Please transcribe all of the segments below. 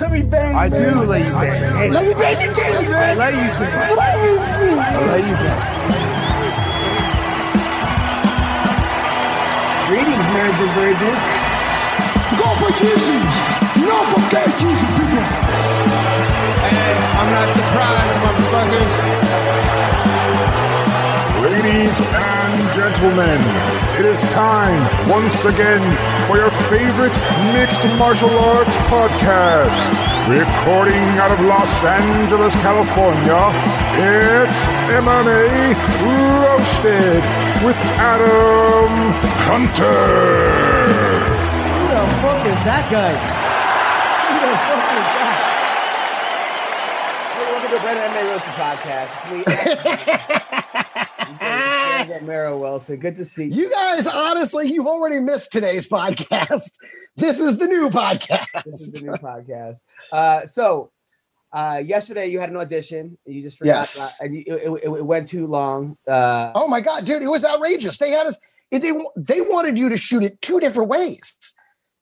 Let me bang you, I man. do let you bang. Let me bang you, titties, I man. let you bang. Let me- I let you bang. Greetings, marriage and virgins. Go for Jesus. No for gay Jesus, people. Hey, I'm not surprised, motherfuckers. Ladies and gentlemen, it is time once again for your favorite mixed martial arts podcast. Recording out of Los Angeles, California, it's MMA Roasted with Adam Hunter. Who the fuck is that guy? Who the fuck is that? Hey, welcome to Brandon MMA Roasted Podcast. It's me, Mara Wilson. Good to see you. You guys, honestly, you've already missed today's podcast. This is the new podcast. This is the new podcast. Uh, so, uh, yesterday you had an audition. You just forgot, Yes. and you, it, it, it went too long. Uh, Oh my god, dude, it was outrageous. They had us. They they wanted you to shoot it two different ways.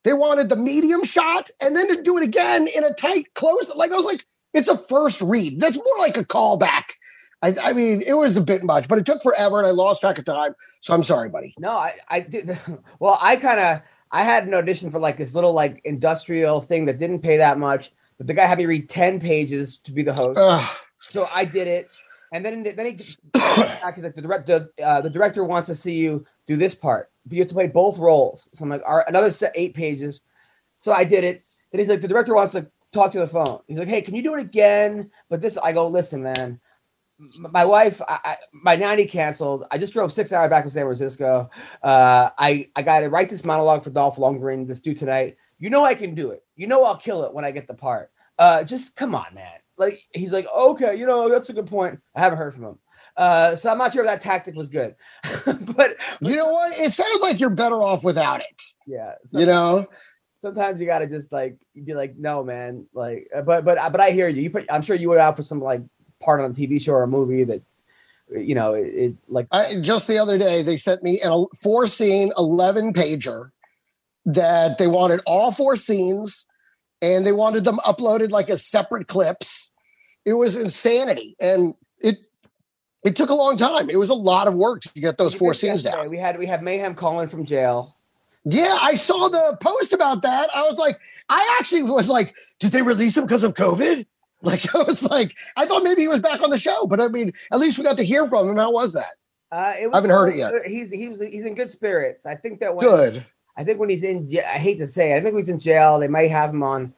They wanted the medium shot and then to do it again in a tight close. Like I was like, it's a first read. That's more like a callback. I, I mean, it was a bit much, but it took forever and I lost track of time. So I'm sorry, buddy. No, I, I did. Well, I kind of, I had an audition for like this little like industrial thing that didn't pay that much, but the guy had me read ten pages to be the host. Ugh. So I did it, and then then he back, he's like the director. Uh, the director wants to see you do this part, but you have to play both roles. So I'm like, all right, another set eight pages. So I did it. Then he's like, the director wants to talk to the phone. He's like, hey, can you do it again? But this, I go, listen, man. My wife, I, I, my nanny canceled. I just drove six hours back to San Francisco. Uh, I I got to write this monologue for Dolph Lundgren. This due tonight. You know I can do it. You know I'll kill it when I get the part. Uh, just come on, man. Like he's like, okay, you know that's a good point. I haven't heard from him. Uh, so I'm not sure if that tactic was good, but You know what? It sounds like you're better off without it. yeah, You know? sometimes you gotta just like be like, no, man. Like, uh, but but but I hear you. You put, I'm sure you went out for some like part on a TV show or a movie that, you know, it, it like I, just the other day, they sent me a four scene, 11 pager that they wanted all four scenes and they wanted them uploaded like as separate clips. It was insanity. And it, it took a long time. It was a lot of work to get those we four scenes down. We had we had Mayhem calling from jail. Yeah, I saw the post about that. I was like, I actually was like, did they release him because of COVID? Like, I was like, I thought maybe he was back on the show, but I mean, at least we got to hear from him. How was that? Uh, it I haven't heard it yet. He's he was he's in good spirits. I think that when Good. I think when he's in, I hate to say, it, I think when he's in jail, they might have him on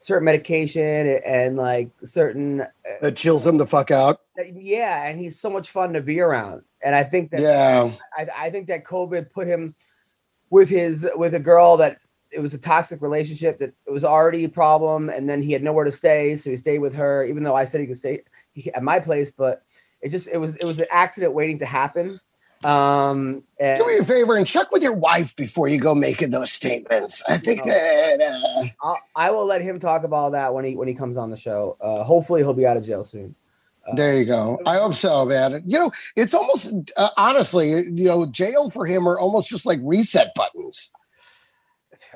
certain medication and, and like certain, uh, That chills him the fuck out. yeah. And he's so much fun to be around. And I think that, Yeah. I, I think that COVID put him with his with a girl that it was a toxic relationship that it was already a problem, and then he had nowhere to stay, so he stayed with her, even though I said he could stay at my place, but it just it was it was an accident waiting to happen. Um, and Do me a favor and check with your wife before you go making those statements. I think that uh, I'll, I will let him talk about that when he when he comes on the show. Uh, hopefully, he'll be out of jail soon. there you go. I hope so, man. You know, it's almost uh, honestly, you know, jail for him are almost just like reset buttons.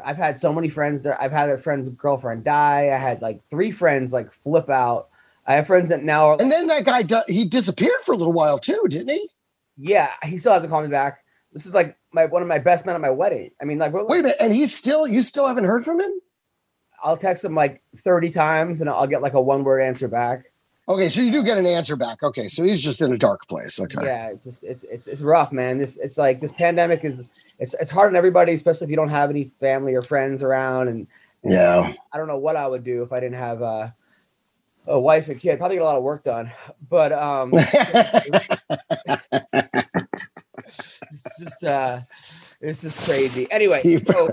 I've had so many friends there. I've had a friend's girlfriend die. I had like three friends like flip out. I have friends that now are And then that guy he disappeared for a little while too, didn't he? Yeah, he still hasn't called me back. This is like my one of my best men at my wedding. I mean, like, Wait a minute, and he's still you still haven't heard from him? I'll text him like thirty times and I'll get like a one word answer back. Okay, so you do get an answer back. Okay, so he's just in a dark place. Okay. Yeah, it's just it's it's it's rough, man. This it's like this pandemic is it's it's hard on everybody, especially if you don't have any family or friends around. And Yeah. I don't know what I would do if I didn't have uh, a wife and kid. Probably get a lot of work done, but um, it's just uh, it's just crazy. Anyway, so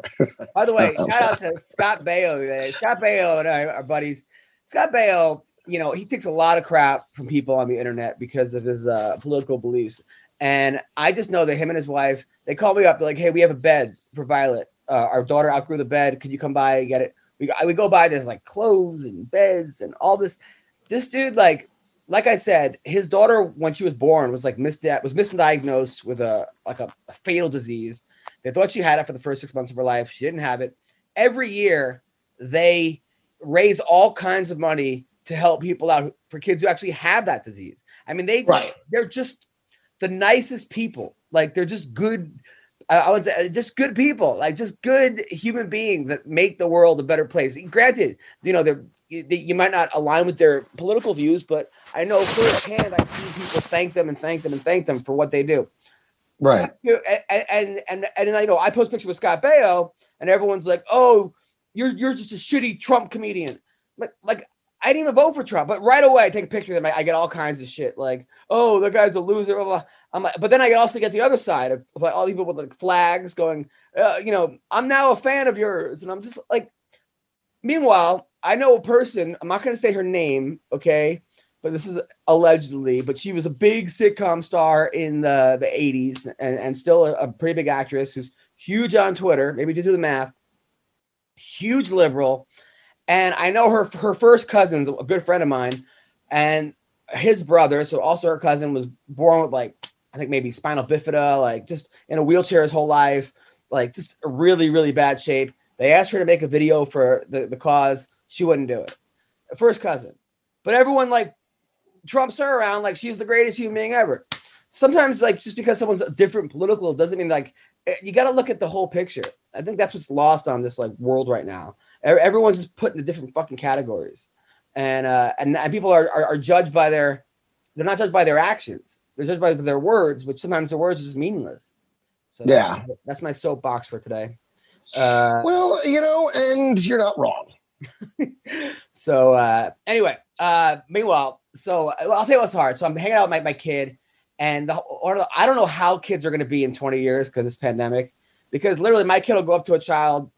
by the way, shout out to Scott Baio today. Scott Baio and I are buddies. Scott Baio you know, he takes a lot of crap from people on the internet because of his uh, political beliefs. And I just know that him and his wife, they call me up. They're like, "Hey, we have a bed for Violet. Uh, our daughter outgrew the bed. Could you come by and get it?" We we go buy this like clothes and beds and all this. This dude, like, like I said, his daughter when she was born was like mis was misdiagnosed with a like a, a fatal disease. They thought she had it for the first six months of her life. She didn't have it. Every year, they raise all kinds of money to help people out for kids who actually have that disease. I mean, they Right. they're just the nicest people. Like they're just good. I I would say uh, just good people, like just good human beings that make the world a better place. Granted, you know they're you, might not align with their political views, but I know firsthand I've seen people thank them and thank them and thank them for what they do. Right. And and and and, I know I post a picture with Scott Baio, and everyone's like, "Oh, you're you're just a shitty Trump comedian." Like like I didn't even vote for Trump, but right away I take a picture of them. I, I get all kinds of shit like, "Oh, the guy's a loser." Blah, blah. I'm like, but then I also get the other side of, of like all these people with like flags going, uh, you know, I'm now a fan of yours, and I'm just like. Meanwhile, I know a person. I'm not going to say her name, okay, but this is allegedly. But she was a big sitcom star in the the 80s, and and still a, a pretty big actress who's huge on Twitter. Maybe to do the math, huge liberal, and I know her her first cousin's a good friend of mine, and his brother, so also her cousin, was born with like I think maybe spinal bifida, like just in a wheelchair his whole life, like just really really bad shape. They asked her to make a video for the, the cause. She wouldn't do it. First cousin. But everyone like trumps her around like she's the greatest human being ever. Sometimes, like, just because someone's different political doesn't mean like eh, you got to look at the whole picture. I think that's what's lost on this like world right now. Everyone's just put into different fucking categories, and uh, and, and people are, are are judged by their they're not judged by their actions. They're judged by their words, which sometimes their words are just meaningless. So Yeah. that's my soapbox for today. Uh, Well, you know, and you're not wrong. so uh anyway uh meanwhile so I'll tell you what's hard so i'm hanging out with my, my kid and the, or i don't know how kids are going to be in 20 years because this pandemic because literally my kid will go up to a child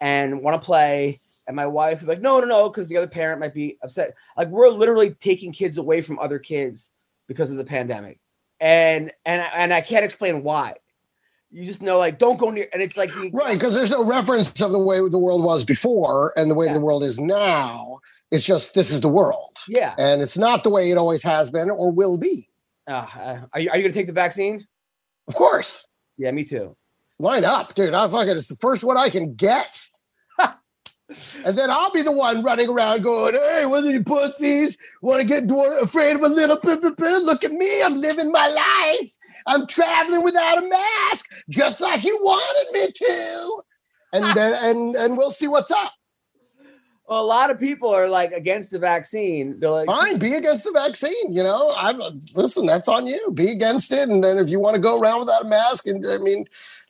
and want to play and my wife will be like no no no because the other parent might be upset like we're literally taking kids away from other kids because of the pandemic and and and i can't explain why you just know like don't go near and it's like the, Right, because there's no reference of the way the world was before and the way Yeah. the world is now. It's just this is the world. yeah And it's not the way it always has been or will be. uh, uh, are you, are you gonna take the vaccine Of course. yeah me too Line up, dude. I fucking it's the first one I can get. and then I'll be the one running around going, hey, what are you pussies? Want to get afraid of a little bit? Look at me. I'm living my life. I'm traveling without a mask, just like you wanted me to. And then and and we'll see what's up. Well, a lot of people are like against the vaccine. They're like, Fine, be against the vaccine. You know, I'm listen. That's on you. Be against it, and then if you want to go around without a mask, and I mean,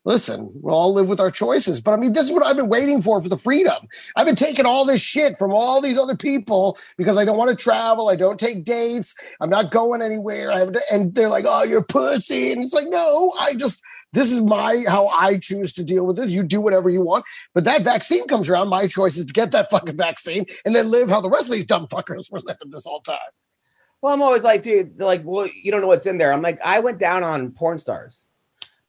listen, we'll all live with our choices. But I mean, this is what I've been waiting for for the freedom. I've been taking all this shit from all these other people because I don't want to travel. I don't take dates. I'm not going anywhere. I have to, and they're like, "Oh, you're pussy," and it's like, no, I just this is my how I choose to deal with this. You do whatever you want, but that vaccine comes around. My choice is to get that fucking vaccine and then live how the rest of these dumb fuckers were living this whole time. well, I'm always like, dude, like, well, you don't know what's in there. I'm like, I went down on porn stars.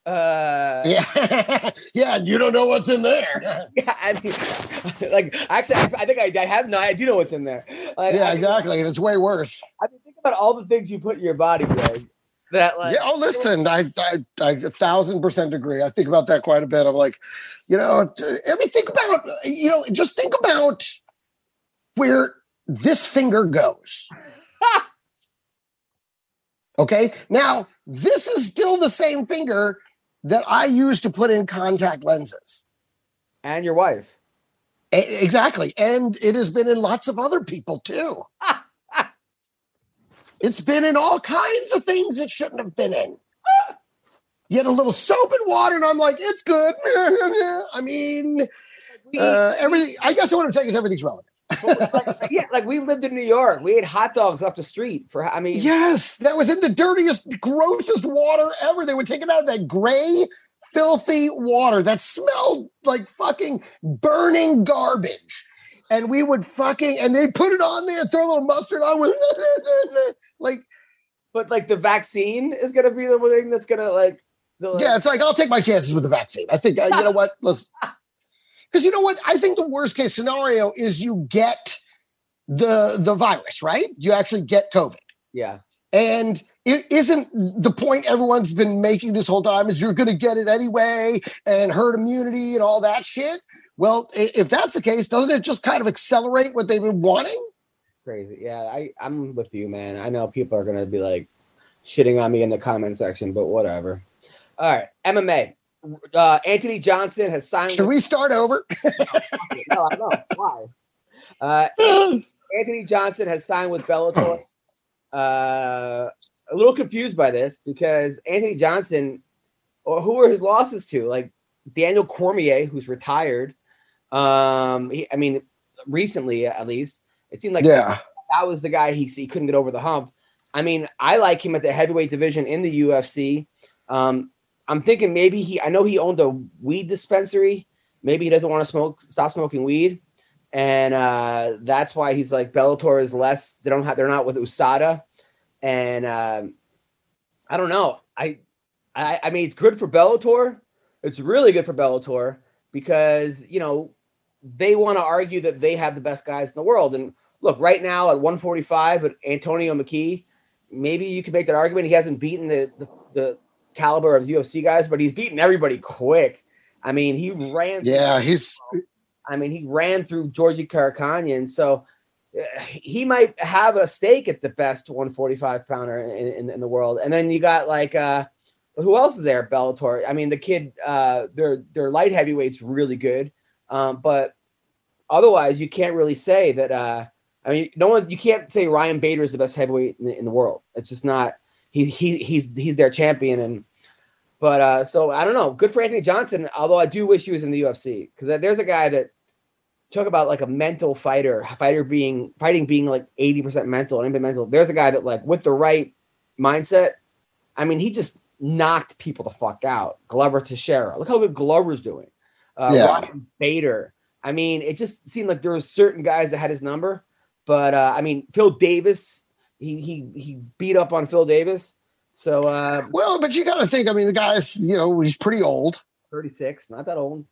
Uh, Yeah, yeah. You don't know what's in there. yeah, I mean, like, actually, I, I think I, I have no, I do know what's in there. Like, yeah, I, exactly, and it's way worse. I mean, think about all the things you put in your body, Greg. That like, Yeah. Oh, listen, I, I, I a thousand percent agree. I think about that quite a bit. I'm like, you know, I mean, think about, you know, just think about where this finger goes. okay. Now, this is still the same finger that I use to put in contact lenses. and your wife. E- exactly. And it has been in lots of other people too. it's been in all kinds of things it shouldn't have been in. You had a little soap and water, and I'm like, it's good. I mean, uh, everything. I guess what I'm saying is everything's relative. Like, yeah, like we lived in New York. We ate hot dogs off the street for. I mean, Yes, that was in the dirtiest, grossest water ever. They would take it out of that gray, filthy water that smelled like fucking burning garbage. and we would fucking and they put it on there, throw a little mustard on with like But like the vaccine is gonna be the thing that's gonna like. The, yeah, it's like I'll take my chances with the vaccine. I think uh, you know what, let's because you know what, I think the worst case scenario is you get the the virus, right? You actually get COVID. yeah. And it isn't the point everyone's been making this whole time is you're going to get it anyway and herd immunity and all that shit. Well, if that's the case, doesn't it just kind of accelerate what they've been wanting? Crazy. Yeah, I, I'm with you, man. I know people are gonna be like shitting on me in the comment section, but whatever. All right, MMA. Uh, Anthony Johnson has signed. Should with- we start over? no, I know why. Uh, Anthony Johnson has signed with Bellator. Uh, a little confused by this because Anthony Johnson, or who were his losses to? Like Daniel Cormier, who's retired. Um, he, I mean, recently at least, it seemed like yeah. that was the guy he, he couldn't get over the hump. I mean, I like him at the heavyweight division in the UFC. Um, I'm thinking maybe he, I know he owned a weed dispensary. Maybe he doesn't want to smoke, stop smoking weed. And uh, that's why he's like Bellator is less, they don't have, they're not with USADA. And um, I don't know. I, I, I mean, it's good for Bellator. It's really good for Bellator because, you know, they want to argue that they have the best guys in the world. And look, right now at 145 with Antonio McKee, maybe you can make that argument. He hasn't beaten the, the, the caliber of UFC guys, but he's beaten everybody quick. I mean, he ran. Yeah, he's I mean, he ran through Georgi Karakhanyan, so uh, he might have a stake at the best 145 pounder in, in, in the world. And then you got like uh who else is there? at Bellator. I mean, the kid, uh, their their light heavyweight's really good, um, but otherwise, you can't really say that. Uh, I mean, no one, you can't say Ryan Bader is the best heavyweight in the, in the world. It's just not. He he he's he's their champion, and but uh, so I don't know. Good for Anthony Johnson, although I do wish he was in the UFC because there's a guy that talk about like a mental fighter, fighter being fighting being like 80% mental and mental. There's a guy that like with the right mindset, I mean, he just knocked people the fuck out. Glover Teixeira. Look how good Glover's doing. Uh, Yeah. Ryan Bader. I mean, it just seemed like there were certain guys that had his number, but uh, I mean, Phil Davis, he he he beat up on Phil Davis. So uh, well, but you got to think. I mean, the guy's you know he's pretty old. 36, not that old.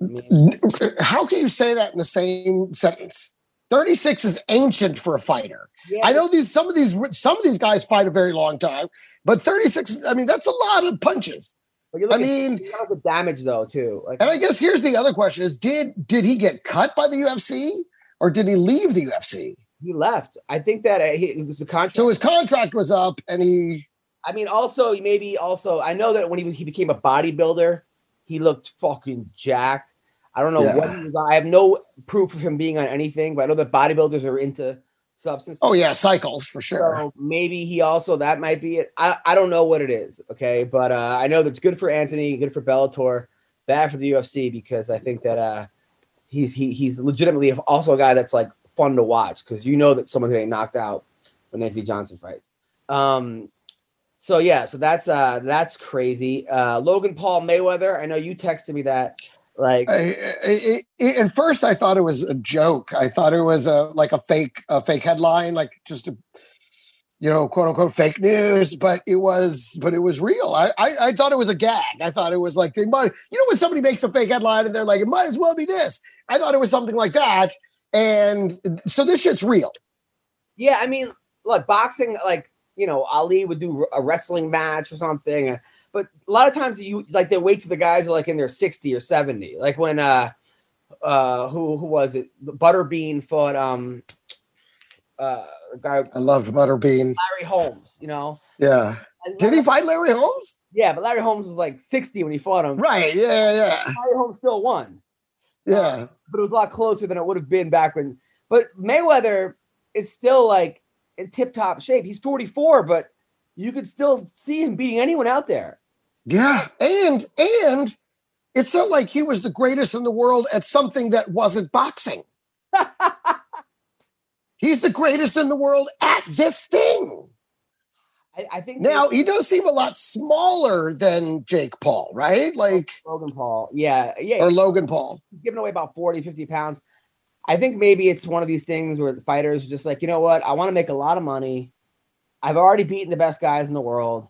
I mean, How can you say that in the same sentence? 36 is ancient for a fighter. yeah, I know these some of these some of these guys fight a very long time, but 36 I mean that's a lot of punches. I mean, at damage though too. Like and I guess here's the other question is did did he get cut by the UFC or did he leave the UFC? he left. I think that uh, he, it was a contract. So his contract was up and he I mean, also maybe also I know that when he he became a bodybuilder, he looked fucking jacked. I don't know Yeah. what he was on. I have no proof of him being on anything, but I know that bodybuilders are into substances. Oh yeah, cycles for sure. So maybe he also that might be it. I, I don't know what it is, okay, but uh, I know that's good for Anthony, good for Bellator, bad for the UFC because I think that uh, he's he, he's legitimately also a guy that's like fun to watch because you know that someone's getting knocked out when Anthony Johnson fights. Um, so yeah, so that's uh that's crazy. Uh, Logan Paul Mayweather. I know you texted me that like I, I, I, at first, I thought it was a joke. I thought it was a like a fake, a fake headline, like just a, you know, quote unquote fake news. But it was, but it was real. I, I, I thought it was a gag. I thought it was like they might, you know, when somebody makes a fake headline and they're like, it might as well be this. I thought it was something like that. And so this shit's real. Yeah, I mean, look, boxing, like you know, Ali would do a wrestling match or something, uh, but a lot of times you like they wait till the guys are like in their sixty or seventy, like when uh, uh, who who was it? Butterbean fought um, uh, guy I loved Butterbean. Larry Holmes, you know. Yeah. And Did he fight Larry Holmes? Yeah, but Larry Holmes was like sixty when he fought him. Right. Yeah. Yeah. Larry Holmes still won. Yeah. but it was a lot closer than it would have been back when. But Mayweather is still like in tip top shape. He's 44, but you could still see him beating anyone out there. Yeah, and and it's not like he was the greatest in the world at something that wasn't boxing. He's the greatest in the world at this thing. I, I think Now he does seem a lot smaller than Jake Paul, right? Like Logan Paul, yeah, yeah, or Logan Paul. he's giving away about 40, 50 pounds. I think maybe it's one of these things where the fighters are just like, you know what? I want to make a lot of money. I've already beaten the best guys in the world.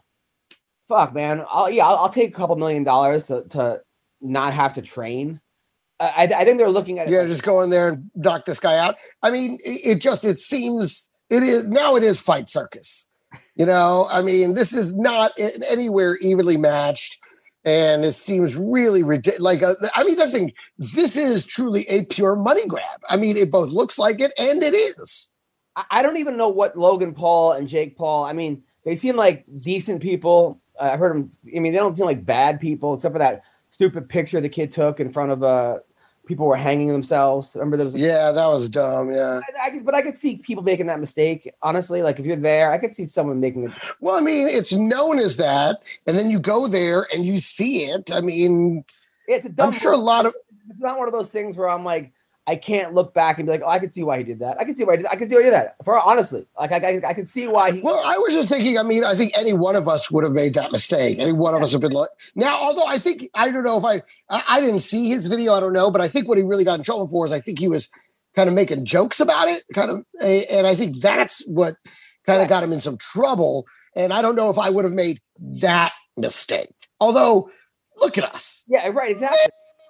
Fuck, man. I'll yeah, I'll, I'll take a couple million dollars to, to not have to train. I, I think they're looking at Yeah, like- just go in there and knock this guy out. I mean, it, it just it seems it is now it is fight circus. You know, I mean, this is not anywhere evenly matched, and it seems really ridiculous. Like, uh, I mean, that's the thing. This is truly a pure money grab. I mean, it both looks like it and it is. I- don't even know what Logan Paul and Jake Paul. I mean, they seem like decent people. Uh, I've heard them. I mean, they don't seem like bad people, except for that stupid picture the kid took in front of uh people were hanging themselves. Remember was. Yeah, that was dumb. Yeah. I, I but I could see people making that mistake. Honestly, like if you're there, I could see someone making it. Well, I mean, it's known as that, and then you go there and you see it. I mean, It's a dumb. I'm sure a lot of It's not one of those things where I'm like, I can't look back and be like, oh, I can see why he did that. I can see why he did. I can see why he did that. For honestly, like I, I, I can see why he. Well, I was just thinking. I mean, I think any one of us would have made that mistake. Any one of us have been like. Now, although I think I don't know if I, I I didn't see his video. I don't know, but I think what he really got in trouble for is I think he was kind of making jokes about it, kind of, and I think that's what kind of got him in some trouble. And I don't know if I would have made that mistake. Although, look at us, yeah, right. Exactly.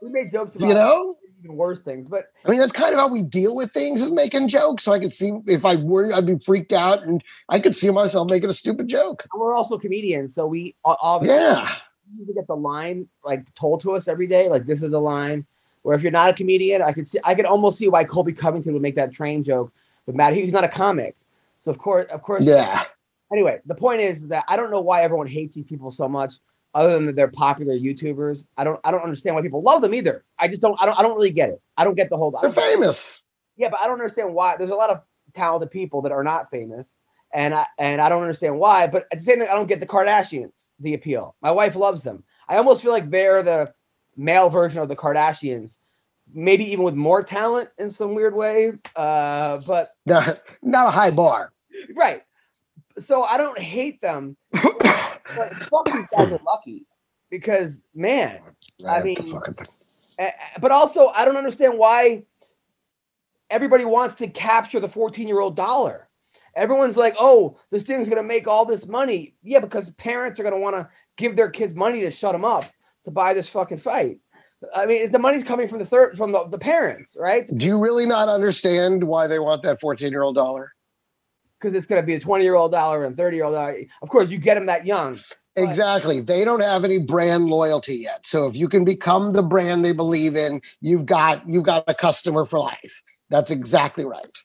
We made jokes about you know. Even worse things, but I mean, that's kind of how we deal with things is making jokes. So I could see if I were, I'd be freaked out, and I could see myself making a stupid joke. we're also comedians, so we obviously Yeah. need to get the line like told to us every day. Like this is the line. Where if you're not a comedian, I could see, I could almost see why Colby Covington would make that train joke. But Matt, he's not a comic, so of course, of course, Yeah. anyway, the point is that I don't know why everyone hates these people so much, other than that they're popular YouTubers. I don't I don't understand why people love them either. I just don't I don't I don't really get it. I don't get the whole They're famous. yeah, but I don't understand why. There's a lot of talented people that are not famous, and I and I don't understand why. But at the same time, I don't get the Kardashians the appeal. My wife loves them. I almost feel like they're the male version of the Kardashians, maybe even with more talent in some weird way. Uh, but Not, not a high bar. right. So I don't hate them. but fuck these guys are lucky because man, I mean, the fucking thing. but also I don't understand why everybody wants to capture the 14 year old dollar. Everyone's like, oh, this thing's gonna make all this money. Yeah, because parents are gonna want to give their kids money to shut them up to buy this fucking fight. I mean, the money's coming from the third from the, the parents, right? Do you really not understand why they want that 14 year old dollar? Because it's gonna be a 20 year old dollar and 30 year old dollar. Of course, you get them that young. Right. Exactly. They don't have any brand loyalty yet. So if you can become the brand they believe in, you've got you've got a customer for life. That's exactly right.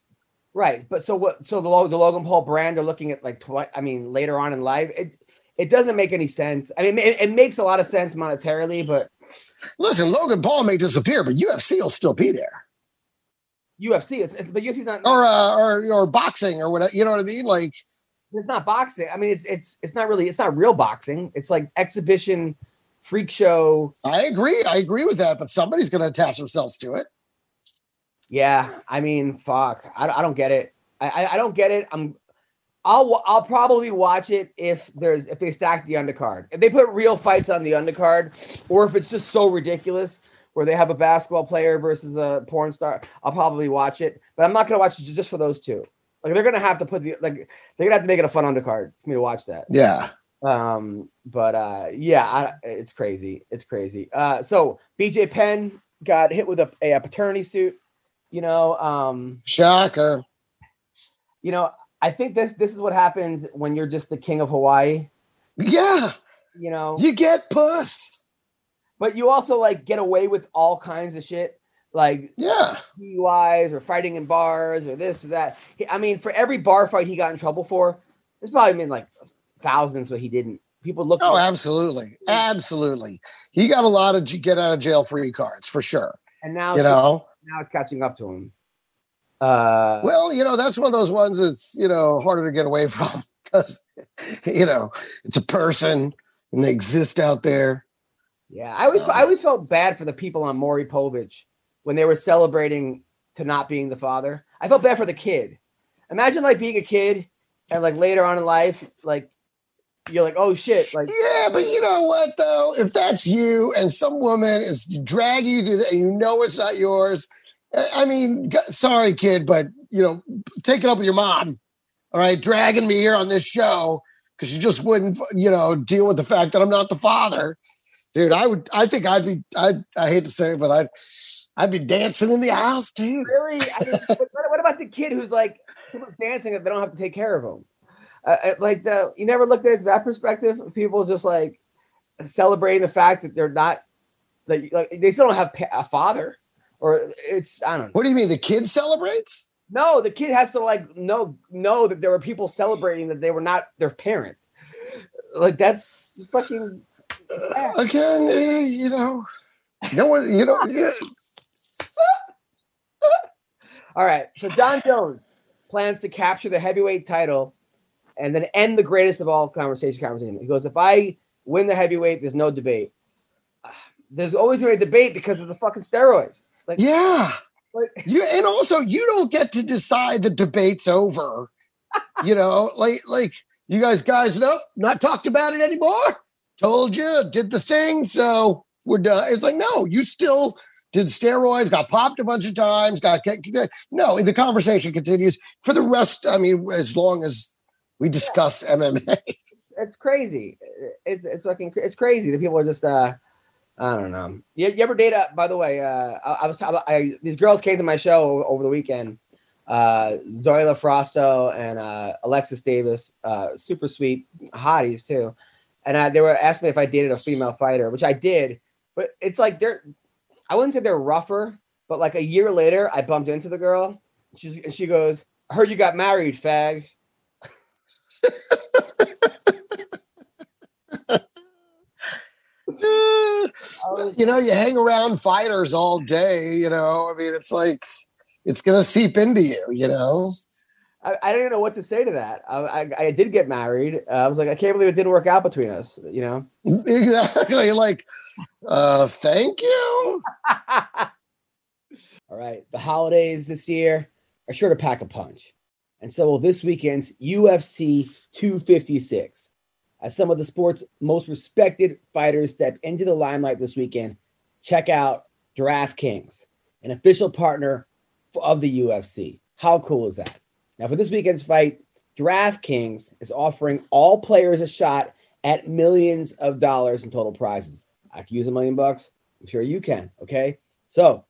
Right, but so what? So the the Logan Paul brand are looking at like twi- I mean, later on in life, it it doesn't make any sense. I mean, it, it makes a lot of sense monetarily, but Listen, Logan Paul may disappear, but UFC will still be there. UFC, it's, it's but UFC's not. Or uh, or or boxing or whatever. You know what I mean? Like it's not boxing. I mean, it's it's it's not really. It's not real boxing. It's like exhibition, freak show. I agree. I agree with that, but somebody's gonna attach themselves to it. Yeah, I mean, fuck. I, I don't get it. I, I I don't get it. I'm. I'll I'll probably watch it if there's if they stack the undercard. If they put real fights on the undercard, or if it's just so ridiculous where they have a basketball player versus a porn star, I'll probably watch it. But I'm not gonna watch it just for those two. Like they're gonna have to put the like they're gonna have to make it a fun undercard for me to watch that. Yeah. Um, but uh, yeah, I, it's crazy. It's crazy. Uh, so BJ Penn got hit with a, a paternity suit. You know, um, Shocker. you know, I think this this is what happens when you're just the king of Hawaii. Yeah. You know, You get puss. But you also like get away with all kinds of shit, like Yeah. DUIs or fighting in bars or this or that. I mean, for every bar fight he got in trouble for, it's probably been like thousands, but he didn't. People look. Oh, absolutely. Absolutely. He got a lot of get out of jail free cards for sure. and now You know? now it's catching up to him. Uh, Well, you know, that's one of those ones that's, you know, harder to get away from because, you know, it's a person and they exist out there. Yeah, I always I um, always felt bad for the people on Maury Povich when they were celebrating to not being the father. I felt bad for the kid. Imagine like being a kid and like later on in life, like you're like, oh shit, like Yeah, but you know what, though? If that's you and some woman is dragging you through that and you know it's not yours, I I mean, sorry, kid, but you know, take it up with your mom. All right, dragging me here on this show because you just wouldn't, you know, deal with the fact that I'm not the father, dude. I would, I think I'd be, I, I hate to say it, but I'd, I'd be dancing in the aisles too. Really? I mean, what, what about the kid who's like dancing that they don't have to take care of him? Uh, uh, like the you never looked at it that perspective. People just like celebrating the fact that they're not that like they still don't have a father, or it's I don't know. What do you mean? The kid celebrates? No, the kid has to like know know that there were people celebrating that they were not their parent. Like that's fucking. Sad. Again, eh, you know, no one, you know, yeah. All right. So Jon Jones plans to capture the heavyweight title and then end the greatest of all conversation conversation. He goes, if I win the heavyweight, there's no debate. There's always going to be debate because of the fucking steroids. Like, yeah. like You and also you don't get to decide the debate's over. you know, like like you guys guys nope, not talked about it anymore. Told you, did the thing, so we're done. It's like no, you still did steroids, got popped a bunch of times, got no. The conversation continues for the rest. I mean, as long as we discuss MMA. it's crazy. It's it's fucking it's crazy. The people are just uh I don't know. You, you ever date a by the way, uh I, I was talking I these girls came to my show over the weekend. Uh Zoe LaFrosto and uh Alexis Davis, uh super sweet hotties too. And uh, they were asking me if I dated a female fighter, which I did, but it's like they're I wouldn't say they're rougher, but like a year later I bumped into the girl. She's and she goes, I heard you got married, fag. you know, you hang around fighters all day. You know, I mean, it's like it's gonna seep into you. You know. I, I didn't even know what to say to that. I, I, I did get married. Uh, I was like, I can't believe it didn't work out between us. You know. Exactly. Like, uh, thank you. All right. The holidays this year are sure to pack a punch. And so will this weekend's UFC 256. As some of the sport's most respected fighters step into the limelight this weekend, check out DraftKings, an official partner of the UFC. How cool is that? Now, for this weekend's fight, DraftKings is offering all players a shot at millions of dollars in total prizes. I can use a million bucks. I'm sure you can. Okay. So,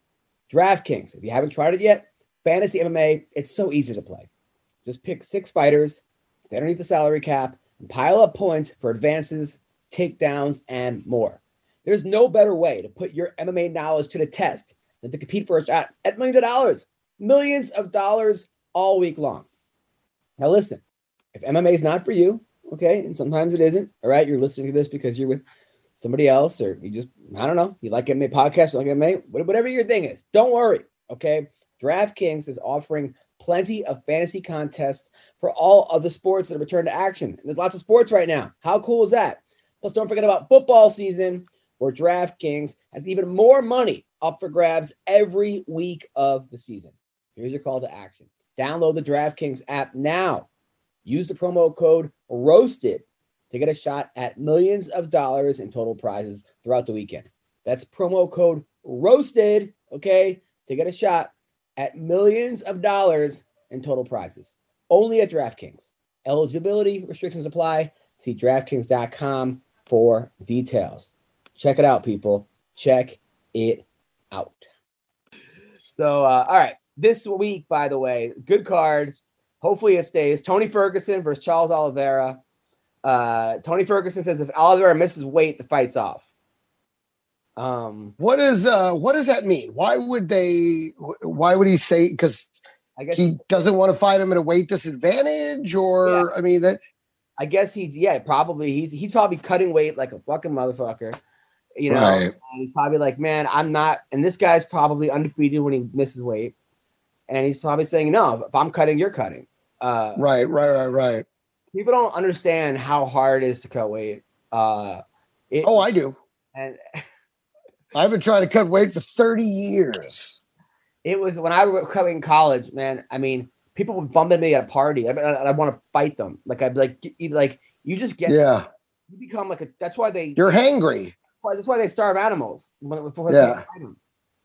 DraftKings, if you haven't tried it yet, fantasy MMA, it's so easy to play. Just pick six fighters, stay underneath the salary cap, and pile up points for advances, takedowns, and more. There's no better way to put your MMA knowledge to the test than to compete for a shot at millions of dollars, millions of dollars all week long. Now, listen, if MMA is not for you, okay, and sometimes it isn't, all right, you're listening to this because you're with somebody else or you just, I don't know, you like MMA podcasts, you like MMA, whatever your thing is, don't worry, okay? DraftKings is offering plenty of fantasy contests for all of the sports that have returned to action. And there's lots of sports right now. How cool is that? Plus, don't forget about football season, where DraftKings has even more money up for grabs every week of the season. Here's your call to action. Download the DraftKings app now. Use the promo code ROASTED to get a shot at millions of dollars in total prizes throughout the weekend. That's promo code ROASTED, okay, to get a shot at millions of dollars in total prizes. Only at DraftKings. Eligibility restrictions apply. See DraftKings.com for details. Check it out, people. Check it out. So, uh, all right. This week, by the way, good card. Hopefully it stays. Tony Ferguson versus Charles Oliveira. Uh, Tony Ferguson says if Oliveira misses weight, the fight's off. Um, What is uh what does that mean? Why would they why would he say because I guess he doesn't want to fight him at a weight disadvantage or I mean that I guess he's yeah, probably he's he's probably cutting weight like a fucking motherfucker. You know, Right. he's probably like, man, I'm not, and this guy's probably undefeated when he misses weight, and he's probably saying, no, if I'm cutting, you're cutting. Uh, right, right, right, right. people don't understand how hard it is to cut weight. Uh, it, Oh, I do. and I've been trying to cut weight for 30 years. it was when I was coming in college, man. I mean, people would bump into me at a party. I, I, I want to fight them. Like I'd like, you- like you just get, Yeah. you become like a. That's why they. You're hangry. That's why they starve animals when- before Yeah. them.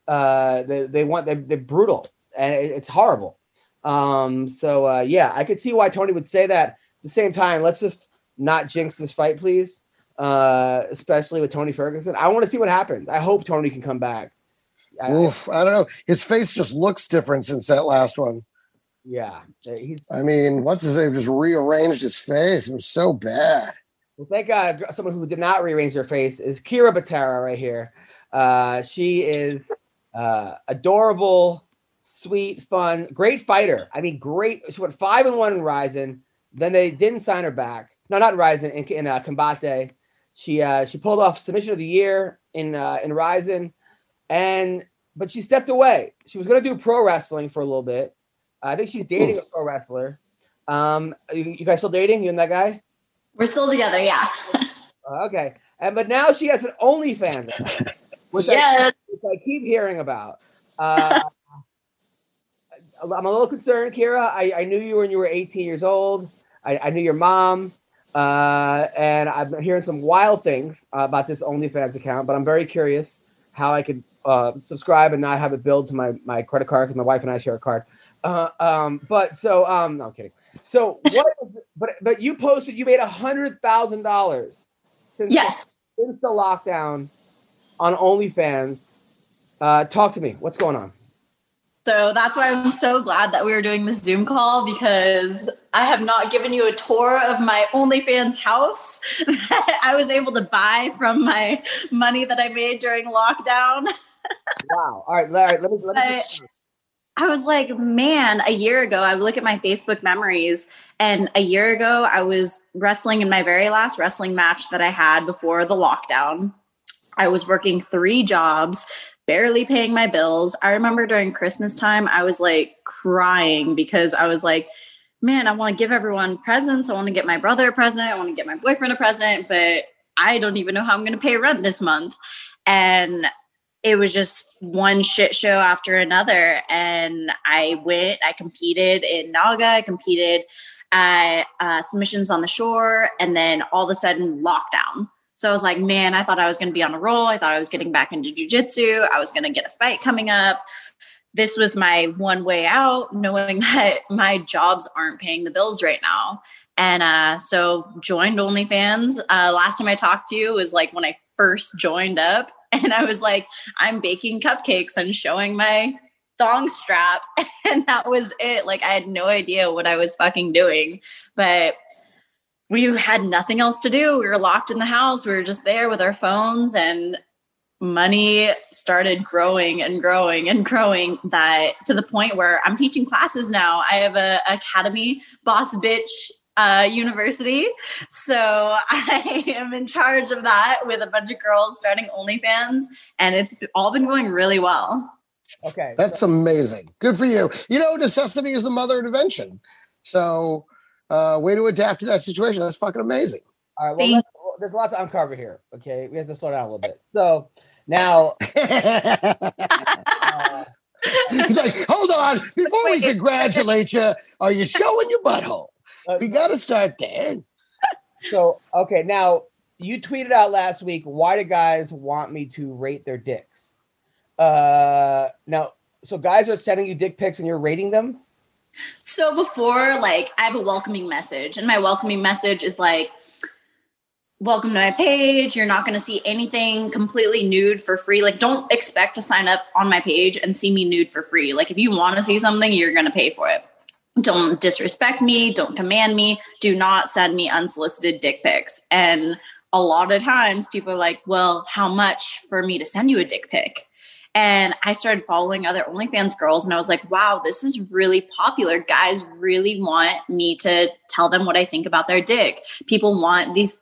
Uh, they they want they they're brutal and it, it's horrible. Um, so uh, yeah, I could see why Tony would say that. At the same time, let's just not jinx this fight, please. Uh, especially with Tony Ferguson. I want to see what happens. I hope Tony can come back. I- Oof, I don't know. His face just looks different since that last one. yeah, I mean, what's his name? Just rearranged his face. It was so bad. Well, thank God, someone who did not rearrange their face is Kira Batara right here. Uh, she is uh, adorable, sweet, fun, great fighter. I mean, great. She went five and one in Rizin. Then they didn't sign her back. No, not in Rizin. In, in uh, Combate, she uh, she pulled off submission of the year in uh, in Ryzen, and but she stepped away. She was going to do pro wrestling for a little bit. I think she's dating a pro wrestler. Um, you, you guys still dating? You and that guy? We're still together, yeah. Uh, okay. And but now she has an OnlyFans, which, I, which I keep hearing about. Uh, I'm a little concerned, Kira. I, I knew you when you were 18 years old. I, I knew your mom, uh, and I've been hearing some wild things uh, about this OnlyFans account. But I'm very curious how I could uh, subscribe and not have it billed to my my credit card because my wife and I share a card. Uh, um, but so um, no I'm kidding. So what? is, but but you posted you made a hundred thousand dollars. Yes. Since the lockdown on OnlyFans. Uh, talk to me. What's going on? So that's why I'm so glad that we were doing this Zoom call because I have not given you a tour of my OnlyFans house that I was able to buy from my money that I made during lockdown. Wow. All right, Larry. Let me. Let me I- I was like, man, a year ago, I would look at my Facebook memories, and a year ago, I was wrestling in my very last wrestling match that I had before the lockdown. I was working three jobs, barely paying my bills. I remember during Christmas time, I was like crying because I was like, man, I want to give everyone presents. I want to get my brother a present. I want to get my boyfriend a present, but I don't even know how I'm going to pay rent this month. And it was just one shit show after another. And I went, I competed in NAGA, I competed at uh, submissions on the shore, and then all of a sudden, lockdown. So I was like, man, I thought I was going to be on a roll. I thought I was getting back into jujitsu. I was going to get a fight coming up. This was my one way out, knowing that my jobs aren't paying the bills right now. And uh, so joined OnlyFans. Uh, last time I talked to you was like when I first joined up, and I was like, I'm baking cupcakes and showing my thong strap, and that was it. Like I had no idea what I was fucking doing, but we had nothing else to do. We were locked in the house. We were just there with our phones and money started growing and growing and growing that to the point where I'm teaching classes now. I have a academy boss bitch uh, university. So I am in charge of that with a bunch of girls starting OnlyFans, and it's all been going really well. Okay. That's amazing. Good for you. You know, necessity is the mother of invention. So, uh, way to adapt to that situation. That's fucking amazing. All right. Well, let's, well, there's a lot to uncover here. Okay, we have to slow down a little bit. So now, uh, He's like, hold on. Before we congratulate you, are you showing your butthole? uh, We got to start there. so okay, now you tweeted out last week. Why do guys want me to rate their dicks? Uh, now, so guys are sending you dick pics and you're rating them. So before, like, I have a welcoming message, and my welcoming message is like, welcome to my page. You're not going to see anything completely nude for free. Like, don't expect to sign up on my page and see me nude for free. Like, if you want to see something, you're going to pay for it. Don't disrespect me. Don't command me. Do not send me unsolicited dick pics. And a lot of times people are like, well, how much for me to send you a dick pic? And I started following other OnlyFans girls, and I was like, wow, this is really popular. Guys really want me to tell them what I think about their dick. People want these